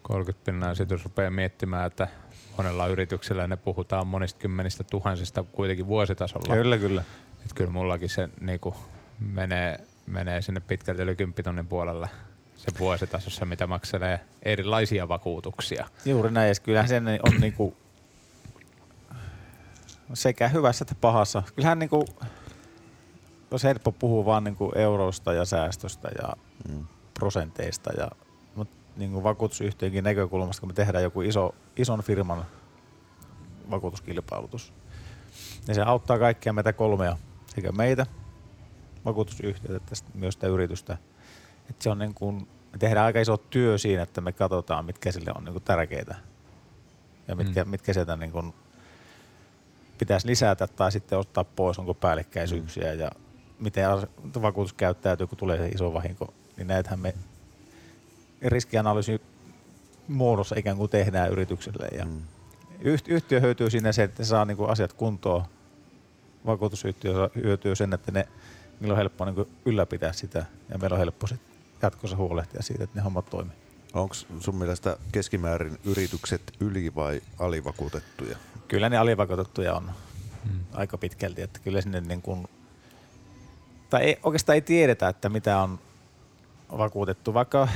Speaker 2: 30 pinnaa, ja sitten jos rupeaa miettimään, että monella yrityksellä ne puhutaan monista kymmenistä tuhansista kuitenkin vuositasolla.
Speaker 4: Kyllä, kyllä.
Speaker 2: Et kyllä mullakin se niinku menee, menee sinne pitkälti yli 10 tonnin puolelle se vuositasossa, mitä makselee erilaisia vakuutuksia.
Speaker 4: Juuri näin, ja kyllähän sen on niinku sekä hyvässä että pahassa. Kyllähän niinku, olisi helppo puhua vaan niinku euroista ja säästöstä ja
Speaker 1: Mm.
Speaker 4: prosenteista, ja, mutta niinku vakuutusyhtiönkin näkökulmasta, kun me tehdään joku iso, ison firman vakuutuskilpailutus, niin se auttaa kaikkia meitä kolmea, sekä meitä, vakuutusyhtiötä, että myös sitä yritystä. Et se on niin kuin, me tehdään aika iso työ siinä, että me katsotaan, mitkä sille on niin kuin tärkeitä ja mitkä, mm. mitkä sieltä niin kuin pitäisi lisätä tai sitten ottaa pois, onko päällekkäisyyksiä mm. ja miten vakuutus käyttäytyy, kun tulee se iso vahinko. Niin näitähän me riskianalyysin muodossa ikään kuin tehdään yritykselle. Ja
Speaker 1: Mm.
Speaker 4: yht- yhtiö hyötyy siinä se, että se saa niin kuin asiat kuntoon. Vakuutusyhtiö hyötyy sen, että ne, niillä on helppo niin kuin ylläpitää sitä ja meillä on helppo sit jatkossa huolehtia siitä, että ne hommat toimii.
Speaker 1: Onko sun mielestä keskimäärin yritykset yli- vai alivakuutettuja?
Speaker 4: Kyllä ne alivakuutettuja on hmm. aika pitkälti, että kyllä sinne niin kuin, tai ei, oikeastaan ei tiedetä, että mitä on vakuutettu, vaikka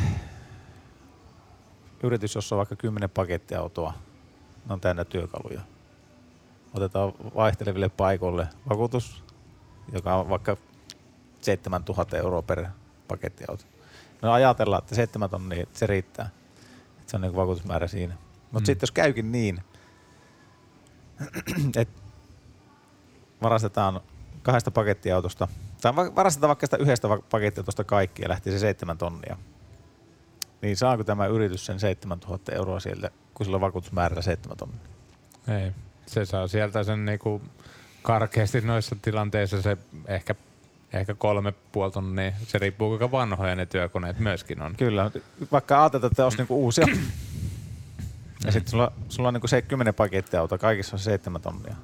Speaker 4: yritys, jossa on vaikka 10 pakettiautoa, ne on täynnä työkaluja. Otetaan vaihteleville paikoille vakuutus, joka on vaikka 7000 euroa per pakettiauto. No ajatellaan, että 7 tonnia, että se riittää. Että se on niin vakuutusmäärä siinä. Mutta mm. sitten jos käykin niin, että varastetaan kahdesta pakettiautosta, tai varastetaan vaikka sitä yhdestä pakettiautosta kaikki ja lähti se seitsemän tonnia, niin saako tämä yritys sen 7000 euroa sieltä, kun sillä on vakuutusmäärällä 7 tonnia?
Speaker 2: Ei. Se saa sieltä sen niinku karkeasti noissa tilanteissa se ehkä ehkä kolme puoli tonnia. Se riippuu kuinka vanhoja ne työkoneet myöskin on.
Speaker 4: Kyllä, vaikka ajatellaan, että olisi niinku uusia. ja sitten sulla, sulla on niinku se 10 pakettiauto, kaikissa on 7 tonnia.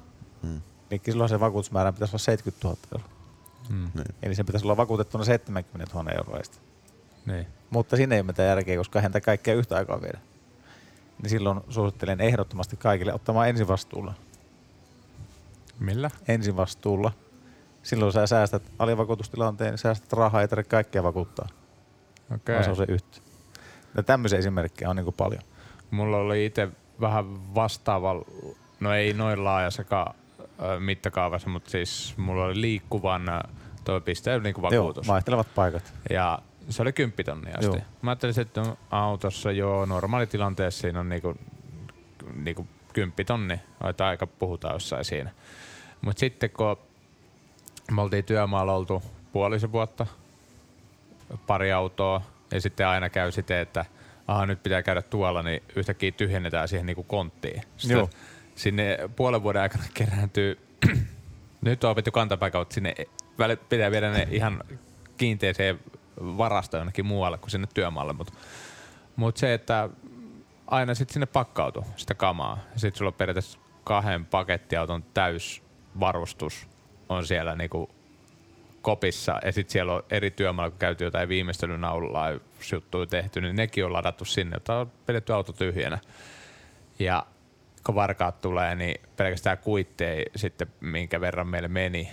Speaker 4: Hmm. Niin silloin se vakuutusmäärä pitäisi olla 70 000 euroa. Hmm. Niin. Eli se pitäisi olla vakuutettuna 70 000 euroa. Niin. Mutta siinä ei ole mitään järkeä, koska häntä kaikkea yhtä aikaa viedä. Niin silloin suosittelen ehdottomasti kaikille ottamaan ensivastuulla.
Speaker 2: Millä?
Speaker 4: Ensivastuulla silloin sä säästät alivakuutustilanteen, niin säästät rahaa, ei tarvitse kaikkea vakuuttaa.
Speaker 2: Okei. Okay.
Speaker 4: Se on se yhtä. Ja tämmöisiä esimerkkejä on niin kuin paljon.
Speaker 2: Mulla oli itse vähän vastaava, no ei noin laajassakaan mittakaavassa, mutta siis mulla oli liikkuvan toimipisteen niin vakuutus.
Speaker 4: Joo, vaihtelevat paikat.
Speaker 2: Ja se oli kymppitonni asti. Joo. Mä ajattelin, että autossa jo normaalitilanteessa siinä on niinku, niinku kymppitonni, tai aika puhutaan jossain siinä. Mutta sitten kun me oltiin työmaalla oltu puolisen vuotta, pari autoa, ja sitten aina käy sitten, että aha, nyt pitää käydä tuolla, niin yhtäkkiä tyhjennetään siihen niin kuin konttiin. Sitten Joo. Sinne puolen vuoden aikana kerääntyy, nyt on opittu kautta sinne pitää viedä ne ihan kiinteeseen varastoon jonnekin muualle kuin sinne työmaalle, mutta mut se, että aina sitten sinne pakkautuu sitä kamaa. Sitten sulla on periaatteessa kahden pakettiauton täysvarustus on siellä niinku kopissa ja sitten siellä on eri työmaalla, kun käyty jotain viimeistelynaululla juttuja tehty, niin nekin on ladattu sinne, jota on pidetty auto tyhjänä. Ja kun varkaat tulee, niin pelkästään kuittei sitten, minkä verran meille meni.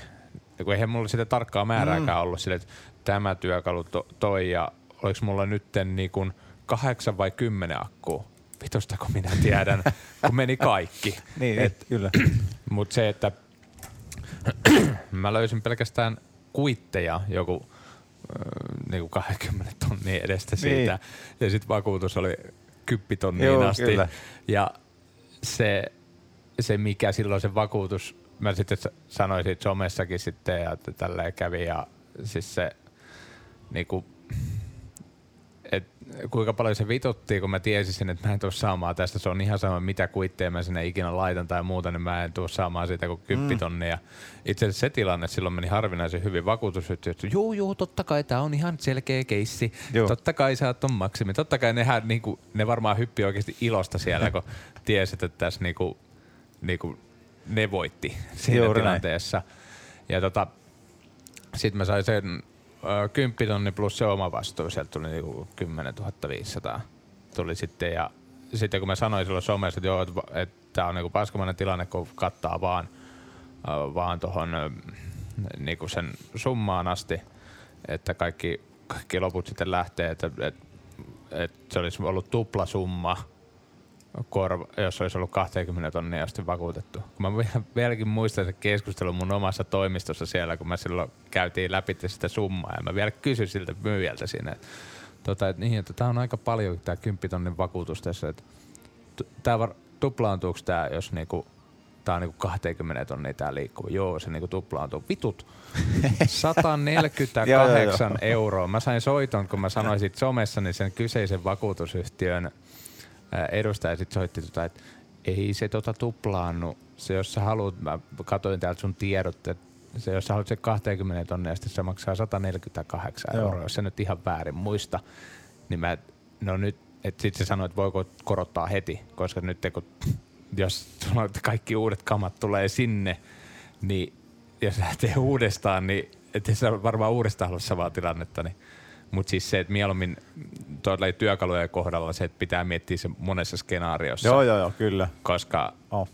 Speaker 2: Ja kun eihän mulla sitä tarkkaa määrääkään mm. ollut sille, että tämä työkalu to, toi ja oliko mulla nytten niin kuin kahdeksan vai kymmenen akkua. Vitostako minä tiedän, kun meni kaikki.
Speaker 4: niin, Et, kyllä.
Speaker 2: Mutta se, että mä löysin pelkästään kuitteja joku niinku 20 tonnia edestä niin. siitä. Niin. Ja sitten vakuutus oli kyppitonniin asti. Kyllä. Ja se, se, mikä silloin se vakuutus, mä sitten sanoin siitä somessakin sitten, ja että tälleen kävi. Ja siis se niinku, et kuinka paljon se vitutti, kun mä tiesin, että mä en tule saamaan tästä. Se on ihan sama, mitä kuitteja mä sinne ikinä laitan tai muuta, niin mä en tule saamaan siitä kuin kyppitonnia. Mm. Itse asiassa se tilanne silloin meni harvinaisen hyvin vakuutusyhtiö, että juu, juu, totta kai tämä on ihan selkeä keissi. Joo. Totta kai sä oot maksimi. Totta kai nehän, niinku, ne varmaan hyppi oikeasti ilosta siellä, kun tiesit, että tässä niinku, niinku, ne voitti siinä Joo, tilanteessa. Näin. Ja tota, sitten mä sain sen 10 tonni plus se oma vastuu, sieltä tuli niinku 10 500 tuli sitten. Ja sitten kun mä sanoin silloin somessa, että joo, että, että tämä on niinku paskamainen tilanne, kun kattaa vaan, vaan tuohon niinku sen summaan asti, että kaikki, kaikki loput sitten lähtee, että, että, että se olisi ollut tupla summa – korva, jos olisi ollut 20 tonnia asti vakuutettu. Kun mä vieläkin muistan se keskustelu mun omassa toimistossa siellä, kun mä silloin käytiin läpi sitä summaa ja mä vielä kysyin siltä myyjältä siinä, että, tota, että, niin, että tämä on aika paljon tämä 10 tonnin vakuutus tässä, että tämä var, tuplaantuuko tämä, jos niinku, tämä on niinku 20 tonnia tämä liikkuu. Joo, se niinku tuplaantuu. Vitut. 148 euroa. Mä sain soiton, kun mä sanoin sit somessa, sen kyseisen vakuutusyhtiön edustaja sitten soitti, tota, että ei se tota tuplaannu. Se, jos sä haluat, mä katsoin täältä sun tiedot, että se, jos sä haluat se 20 tonnia, se maksaa 148 Joo. euroa, jos sä nyt ihan väärin muista. Niin mä, no nyt, että sitten se sanoi, että voiko korottaa heti, koska nyt kun, jos kaikki uudet kamat tulee sinne, niin jos lähtee uudestaan, niin ettei se varmaan uudestaan halua samaa tilannetta, niin Mutta siis se, että mieluummin tuolla työkalujen kohdalla se, että pitää miettiä se monessa skenaariossa.
Speaker 4: Joo, joo, joo, kyllä.
Speaker 2: Koska
Speaker 4: Oh.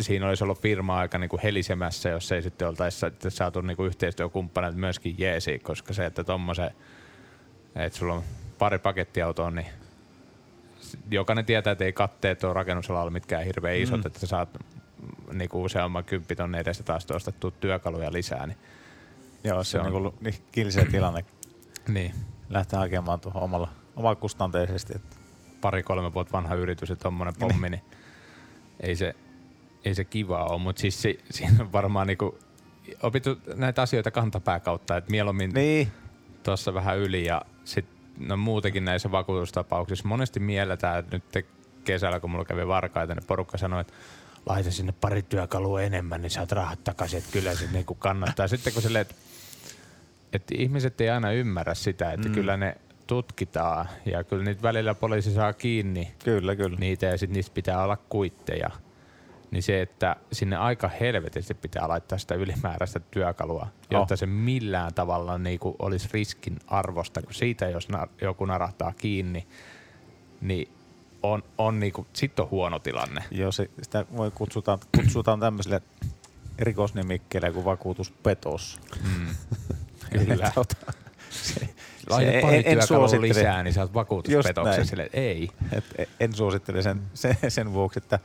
Speaker 2: siinä olisi ollut firma aika niinku helisemässä, jos ei sitten oltaisi sa- saatu niinku yhteistyökumppaneilta myöskin jeesi, koska se, että tommosen, että sulla on pari pakettiautoa, niin jokainen tietää, että ei katteet ole rakennusalalla mitkään hirveän isot, mm. että sä saat niinku useamman kymppitonnin edestä taas ostettua työkaluja lisää. Niin,
Speaker 4: Joo, se,
Speaker 2: Se
Speaker 4: on,
Speaker 2: on-
Speaker 4: niin ollut niin kilseä tilanne
Speaker 2: niin.
Speaker 4: Lähteä hakemaan tuohon omalla, omalla kustanteisesti. Että
Speaker 2: pari-kolme vuotta vanha yritys ja tommonen pommi, niin ei se, ei se kiva ole, mutta siis si, siinä on varmaan niinku opittu näitä asioita kantapää kautta, että mieluummin
Speaker 4: niin,
Speaker 2: tuossa vähän yli ja sit, no muutenkin näissä vakuutustapauksissa monesti mielletään, että nyt te kesällä, kun mulla kävi varkaita, niin porukka sanoi, että laita sinne pari työkalua enemmän, niin saat rahat takaisin, että kyllä se niinku kannattaa. Sitten kun silleen, että, että ihmiset ei aina ymmärrä sitä, että mm. kyllä ne tutkitaan ja kyllä niitä välillä poliisi saa kiinni
Speaker 4: kyllä, kyllä.
Speaker 2: niitä ja sitten niistä pitää olla kuitteja. Niin se, että sinne aika helvetisti pitää laittaa sitä ylimääräistä työkalua, jotta
Speaker 4: Oh.
Speaker 2: se millään tavalla niinku olisi riskin arvosta, kun siitä jos na- joku narahtaa kiinni, niin on, on niinku, sit on huono tilanne.
Speaker 4: Joo, se, sitä voi kutsutaan, kutsutaan tämmöiselle rikosnimikkeelle kuin vakuutuspetos.
Speaker 2: Mm. Kyllä.
Speaker 4: Tota, se,
Speaker 2: Laita
Speaker 4: se-
Speaker 2: pari
Speaker 4: en- en suosittele.
Speaker 2: lisää, niin saat
Speaker 4: Just
Speaker 2: vakuutuspetoksen sille, ei.
Speaker 4: Et e- en suosittele sen, sen, sen vuoksi, että,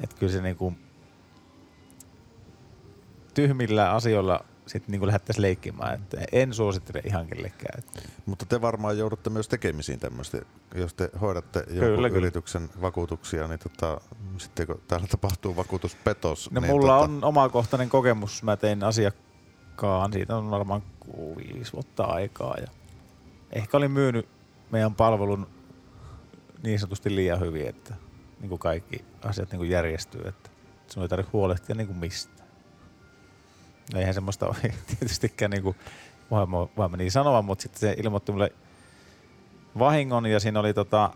Speaker 4: että kyllä se niinku tyhmillä asioilla sitten niinku lähdettäisiin leikkimään. Että en suosittele ihan kellekään. Että
Speaker 1: Mutta te varmaan joudutte myös tekemisiin tämmöistä. Jos te hoidatte jonkun
Speaker 4: Kyllä, kyllä.
Speaker 1: yrityksen vakuutuksia, niin tota, sitten kun täällä tapahtuu vakuutuspetos,
Speaker 4: No
Speaker 1: niin
Speaker 4: mulla
Speaker 1: tota,
Speaker 4: on omakohtainen kokemus. Mä tein asiakkaan, siitä on varmaan viisi vuotta aikaa. Ja ehkä olin myynyt meidän palvelun niin sanotusti liian hyvin, että niin kuin kaikki asiat niin kuin järjestyy. Että sun ei tarvitse huolehtia niin kuin mistään. No eihän semmoista ole tietystikään niin kuin vaimo, niin sanoa, mutta sitten se ilmoitti mulle vahingon ja siinä oli tota,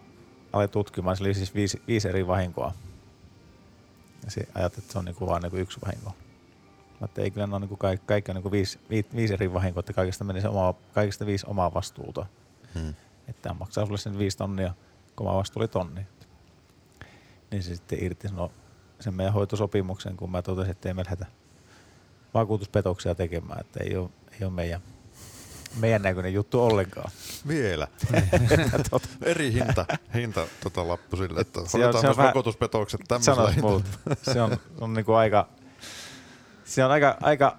Speaker 4: aloin tutkimaan, se oli siis viisi, viisi eri vahinkoa. Ja se ajattelee, että se on niinku vaan niinku yksi vahinko. Mä ei kyllä on niinku kaikki, kaikki on niinku viisi, viisi, viisi eri vahinkoa, että kaikista meni se oma, kaikista viisi omaa vastuuta.
Speaker 1: Hmm.
Speaker 4: Että maksaa sulle sen viisi tonnia, kun oma vastuu oli tonni. Niin se sitten irti sanoi sen meidän hoitosopimuksen, kun mä totesin, että ei me lähdetä vakuutuspetoksia tekemään, että ei ole, ei ole meidän, meidän näköinen juttu ollenkaan.
Speaker 1: Vielä.
Speaker 4: Tota,
Speaker 1: Eri hinta, hinta tota lappu sille, että
Speaker 4: Se on-
Speaker 1: hoidetaan
Speaker 4: se on
Speaker 1: myös
Speaker 4: vähän-
Speaker 1: vakuutuspetokset tämmöisellä.
Speaker 4: Se on, on niinku aika, se on aika, aika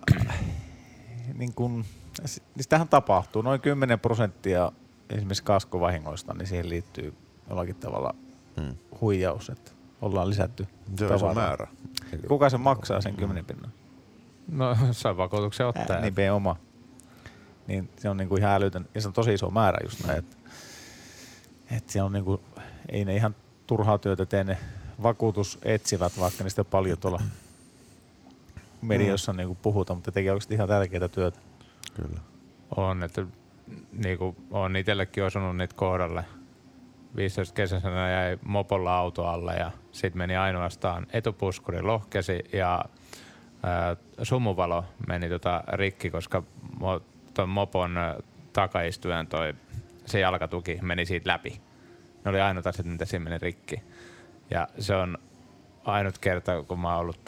Speaker 4: niin kuin, siis tähän tapahtuu noin 10 prosenttia esimerkiksi kaskovahingoista, niin siihen liittyy jollakin tavalla
Speaker 1: Hmm.
Speaker 4: huijaus, että ollaan lisätty
Speaker 1: Se on iso
Speaker 4: tavaraa.
Speaker 1: määrä.
Speaker 4: Kuka se maksaa sen 10 pinnan?
Speaker 2: No saa vakuutuksen ottaa.
Speaker 4: Ää, niin oma. Niin se on niinku ihan älytön, ja se on tosi iso määrä just näin, että, että se on niinku, ei ne ihan turhaa työtä tee ne vakuutusetsivät, vaikka niistä paljon tuolla mediossa niinku puhutaan, mutta tekee oikeasti ihan tärkeää työtä.
Speaker 1: Kyllä.
Speaker 2: On, että niinku, on itsellekin osunut niitä kohdalle. 15 kesäisenä jäi mopolla auto alle ja sitten meni ainoastaan etupuskuri lohkesi ja ää, sumuvalo meni tota rikki, koska mo, ton mopon takaistujan toi se jalkatuki meni siitä läpi. Ne oli ainoat asiat, mitä siinä meni rikki. Ja se on ainut kerta, kun mä oon ollut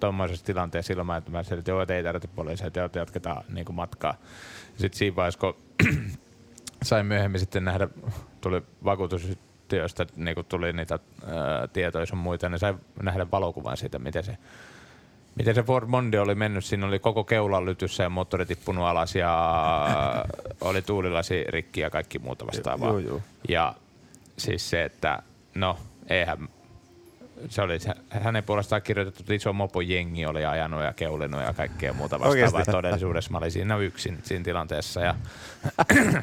Speaker 2: tuommoisessa tilanteessa ilman, että mä sanoin, että ei tarvitse poliisia, että jatketaan niin kuin matkaa. Sitten siinä vaiheessa, kun sain myöhemmin sitten nähdä, tuli vakuutusyhtiöstä, niin kuin tuli niitä ää, tietoja sun muita, niin sai nähdä valokuvan siitä, miten se, miten se Ford Mondeo oli mennyt. Siinä oli koko keula lytyssä ja moottori tippunut alas ja oli tuulilasi rikki ja kaikki muuta vastaavaa.
Speaker 4: Joo, joo.
Speaker 2: Ja siis se, että no, eihän se oli hänen puolestaan kirjoitettu, että iso mopojengi oli ajanut ja keulinut ja kaikkea muuta vastaavaa. Todellisuudessa mä olin siinä yksin siinä tilanteessa. Ja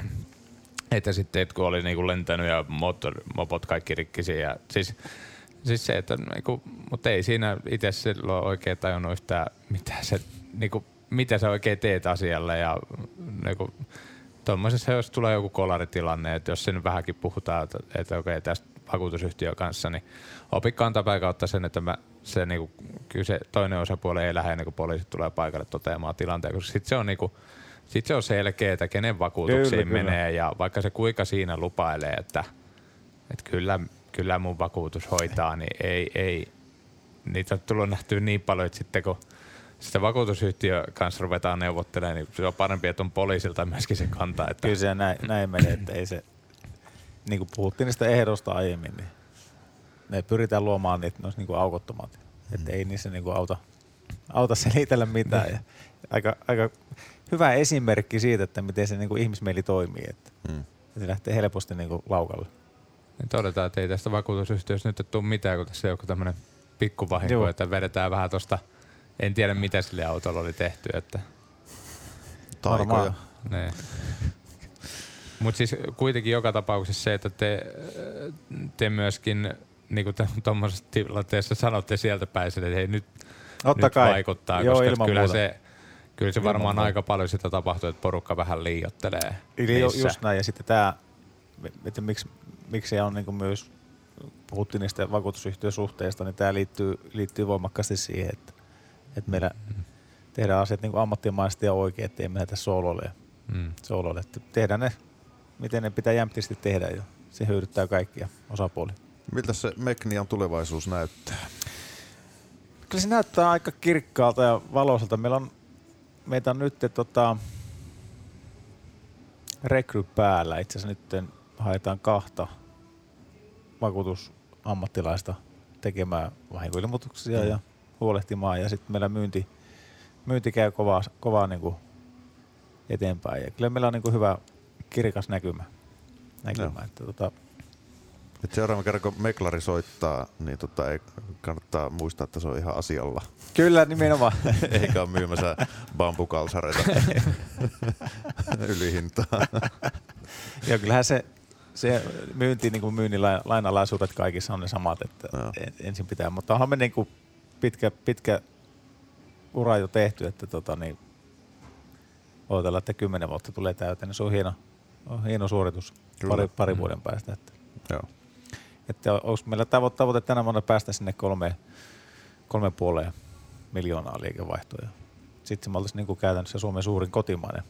Speaker 2: että sitten, että kun oli niinku lentänyt ja moottor, mopot kaikki rikkisiä. Ja siis, siis se, että niinku, mutta ei siinä itse silloin oikein tajunnut yhtään, mitä se, niinku, mitä sä oikein teet asialle. Ja niinku, tuommoisessa, jos tulee joku kolaritilanne, että jos sen vähänkin puhutaan, että, että okei, tästä vakuutusyhtiön kanssa, niin opi kantapää kautta sen, että mä, se, niinku, kyllä se toinen osapuoli ei lähde ennen kuin poliisit tulee paikalle toteamaan tilanteen, koska sitten se on niinku, Sitten se on selkeää, että kenen vakuutuksiin
Speaker 4: Kyllä,
Speaker 2: kyllä,
Speaker 4: kyllä.
Speaker 2: menee ja vaikka se kuinka siinä lupailee, että, että kyllä, kyllä mun vakuutus hoitaa, niin ei, ei, niitä on tullut nähtyä niin paljon, että sitten kun sitä vakuutusyhtiö kanssa ruvetaan neuvottelemaan, niin se on parempi, että on poliisilta myöskin se kanta, että
Speaker 4: Kyllä se näin, näin menee, että ei se, niin kuin puhuttiin niistä ehdosta aiemmin, niin ne pyritään luomaan niin, että ne olisi niin kuin aukottomat. Mm. Että ei niissä niin kuin auta, auta selitellä mitään. Ja aika, aika hyvä esimerkki siitä, että miten se niin kuin ihmismieli toimii. Että,
Speaker 1: Mm.
Speaker 4: se lähtee helposti niin kuin laukalle.
Speaker 2: niin todetaan, että ei tästä vakuutusyhtiöstä nyt tule mitään, kun tässä on joku tämmöinen pikkuvahinko,
Speaker 4: Joo.
Speaker 2: että vedetään vähän tosta, en tiedä mitä sille autolla oli tehty, että
Speaker 1: Taikoja.
Speaker 2: Ne. Mutta siis kuitenkin joka tapauksessa se, että te, te myöskin niin kuin tuommoisessa tilanteessa sanotte sieltä päin, että hei nyt, nyt
Speaker 4: kai.
Speaker 2: vaikuttaa,
Speaker 4: Joo,
Speaker 2: koska
Speaker 4: ilman
Speaker 2: kyllä
Speaker 4: muuta.
Speaker 2: se, kyllä se
Speaker 4: Ilman
Speaker 2: varmaan
Speaker 4: muuta.
Speaker 2: aika paljon sitä tapahtuu, että porukka vähän liiottelee.
Speaker 4: Eli
Speaker 2: niissä.
Speaker 4: just näin. Ja sitten tämä, että miksi, miksi on niin myös, puhuttiin niistä vakuutusyhtiösuhteista, niin tämä liittyy, liittyy voimakkaasti siihen, että, että meillä tehdään asiat niin ammattimaisesti ja oikein, ettei me lähdetä soololle.
Speaker 2: Mm.
Speaker 4: soololle. Tehdään ne, miten ne pitää jämptisti tehdä ja se hyödyttää kaikkia osapuolia.
Speaker 1: Miltä se Meknian tulevaisuus näyttää?
Speaker 4: Kyllä se näyttää aika kirkkaalta ja valoisalta. Meillä on, meitä on nyt tota, rekry päällä. Itse asiassa nyt haetaan kahta vakuutusammattilaista tekemään vahinkoilmoituksia ja huolehtimaan. Ja sitten meillä myynti, myynti käy kovaa, kovaa niin kuin eteenpäin. Ja kyllä meillä on niin kuin hyvä kirkas näkymä. näkymä että tota,
Speaker 1: Et seuraavan kerran kun Meklari soittaa, niin tota ei kannattaa muistaa, että se on ihan asialla.
Speaker 4: kyllä nimenomaan.
Speaker 1: Eikä ole myymässä bambukalsareita ylihintaan.
Speaker 4: Joo, kyllähän se, se myynti, niin kuin myynnin lai- lainalaisuudet kaikissa on ne samat, että en, ensin pitää. Mutta onhan me niin kuin pitkä, pitkä ura jo tehty, että tota, niin, odotellaan, että kymmenen vuotta tulee täyteen. Se on hieno, on hieno suoritus
Speaker 1: Kyllä.
Speaker 4: pari, pari
Speaker 2: Mm.
Speaker 4: vuoden päästä. Että,
Speaker 1: Joo.
Speaker 4: että onko meillä tavo- tavoite tänä vuonna päästä sinne kolme, kolme puoleen miljoonaa liikevaihtoa. Sitten me oltaisiin niin käytännössä Suomen suurin kotimainen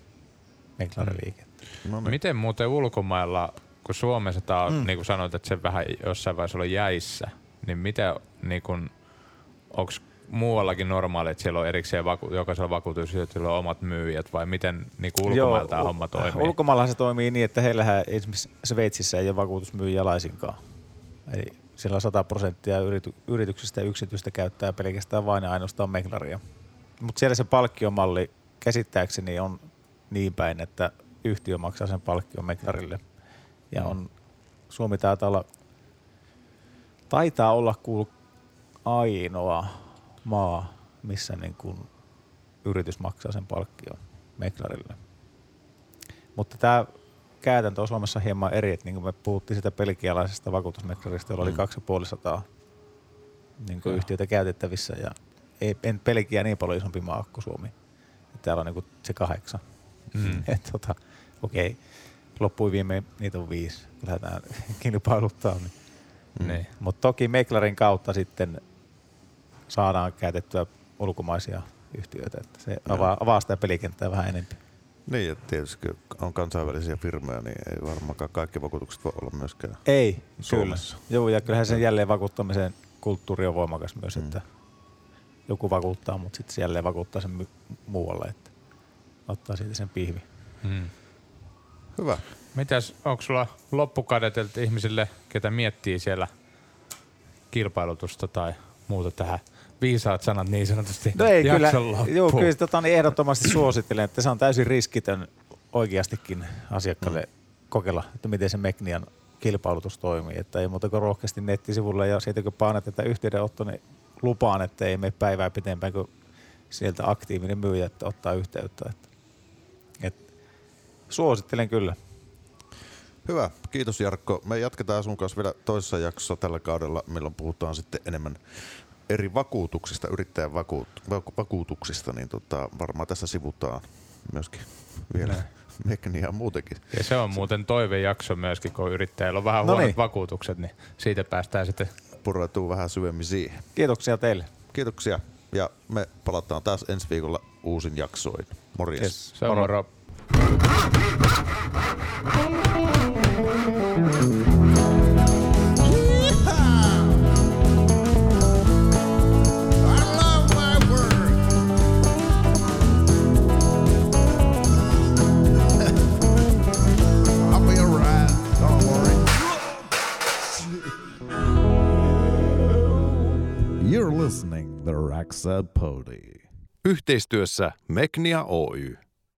Speaker 4: meklariliike.
Speaker 1: No niin.
Speaker 2: Miten muuten ulkomailla, kun Suomessa tämä on,
Speaker 4: Mm.
Speaker 2: mm. niin kuin sanoit, että se vähän jossain vaiheessa oli jäissä, niin mitä, niin kuin, onko muuallakin normaali, että siellä on erikseen vaku- jokaisella vakuutusyhtiöllä on omat myyjät vai miten niin ulkomailla tämä homma toimii?
Speaker 4: Ulkomailla se toimii niin, että heillähän esimerkiksi Sveitsissä ei ole vakuutusmyyjiä laisinkaan. Eli siellä 100 prosenttia yrity- yrityksistä ja yksityistä käyttää pelkästään vain ja ainoastaan meklaria. Mutta siellä se palkkiomalli käsittääkseni on niin päin, että yhtiö maksaa sen palkkion meklarille. Ja on, Suomi taitaa olla, taitaa olla kuul ainoa maa, missä niin kun yritys maksaa sen palkkion meklarille. Mutta tämä käytäntö on Suomessa hieman eri, että niin kuin me puhuttiin sitä pelkialaisesta vakuutusmeklarista, jolla oli
Speaker 1: Mm.
Speaker 4: 250 niin kuin yhtiötä käytettävissä ja ei, en Pelkiä niin paljon isompi maa kuin Suomi. Täällä on niin kuin se kahdeksan.
Speaker 2: Mm.
Speaker 4: Et tota, okei, loppui viime, niitä on viisi, lähdetään kilpailuttaa. Niin.
Speaker 1: Mm.
Speaker 2: Niin.
Speaker 4: Mutta toki Meklarin kautta sitten saadaan käytettyä ulkomaisia yhtiöitä, että se avaa, avaa sitä pelikenttää vähän enemmän.
Speaker 1: Niin, että tietysti kun on kansainvälisiä firmoja, niin ei varmaankaan kaikki vakuutukset voi olla myöskään.
Speaker 4: Ei,
Speaker 1: Suomessa.
Speaker 4: Kyllä. Joo, ja kyllähän sen jälleen vakuuttamisen kulttuuri on voimakas myös,
Speaker 1: Mm.
Speaker 4: että joku vakuuttaa, mutta sitten se jälleen vakuuttaa sen muualle, että ottaa siitä sen pihvi.
Speaker 2: Mm.
Speaker 1: Hyvä.
Speaker 2: Mitäs, onko sulla loppukadetelta ihmisille, ketä miettii siellä kilpailutusta tai muuta tähän viisaat sanat niin sanotusti
Speaker 4: No ei kyllä, joo, kyllä tota, niin ehdottomasti suosittelen, että se on täysin riskitön oikeastikin asiakkaalle mm. kokeilla, että miten se Meknian kilpailutus toimii. Että ei muuta kuin rohkeasti nettisivulle ja siitä kun painat tätä yhteydenotto, niin lupaan, että ei mene päivää pitempään kuin sieltä aktiivinen myyjä, että ottaa yhteyttä. Että, et, suosittelen kyllä.
Speaker 1: Hyvä. Kiitos Jarkko. Me jatketaan sun kanssa vielä toisessa jaksossa tällä kaudella, milloin puhutaan sitten enemmän eri vakuutuksista, yrittäjän vakuut, vaku- vakuutuksista, niin tota, varmaan tässä sivutaan myöskin vielä Mekniä muutenkin.
Speaker 2: Ja se on muuten toivejakso myöskin, kun yrittäjällä on vähän
Speaker 4: No
Speaker 2: huonot
Speaker 4: niin.
Speaker 2: vakuutukset, niin siitä päästään sitten
Speaker 1: Pureutuu vähän syvemmin siihen.
Speaker 4: Kiitoksia teille.
Speaker 1: Kiitoksia ja me palataan taas ensi viikolla uusin jaksoin. Morjes.
Speaker 4: Yes.
Speaker 2: se on moro.
Speaker 3: You're listening the Pody.
Speaker 5: Yhteistyössä Meknia Oy.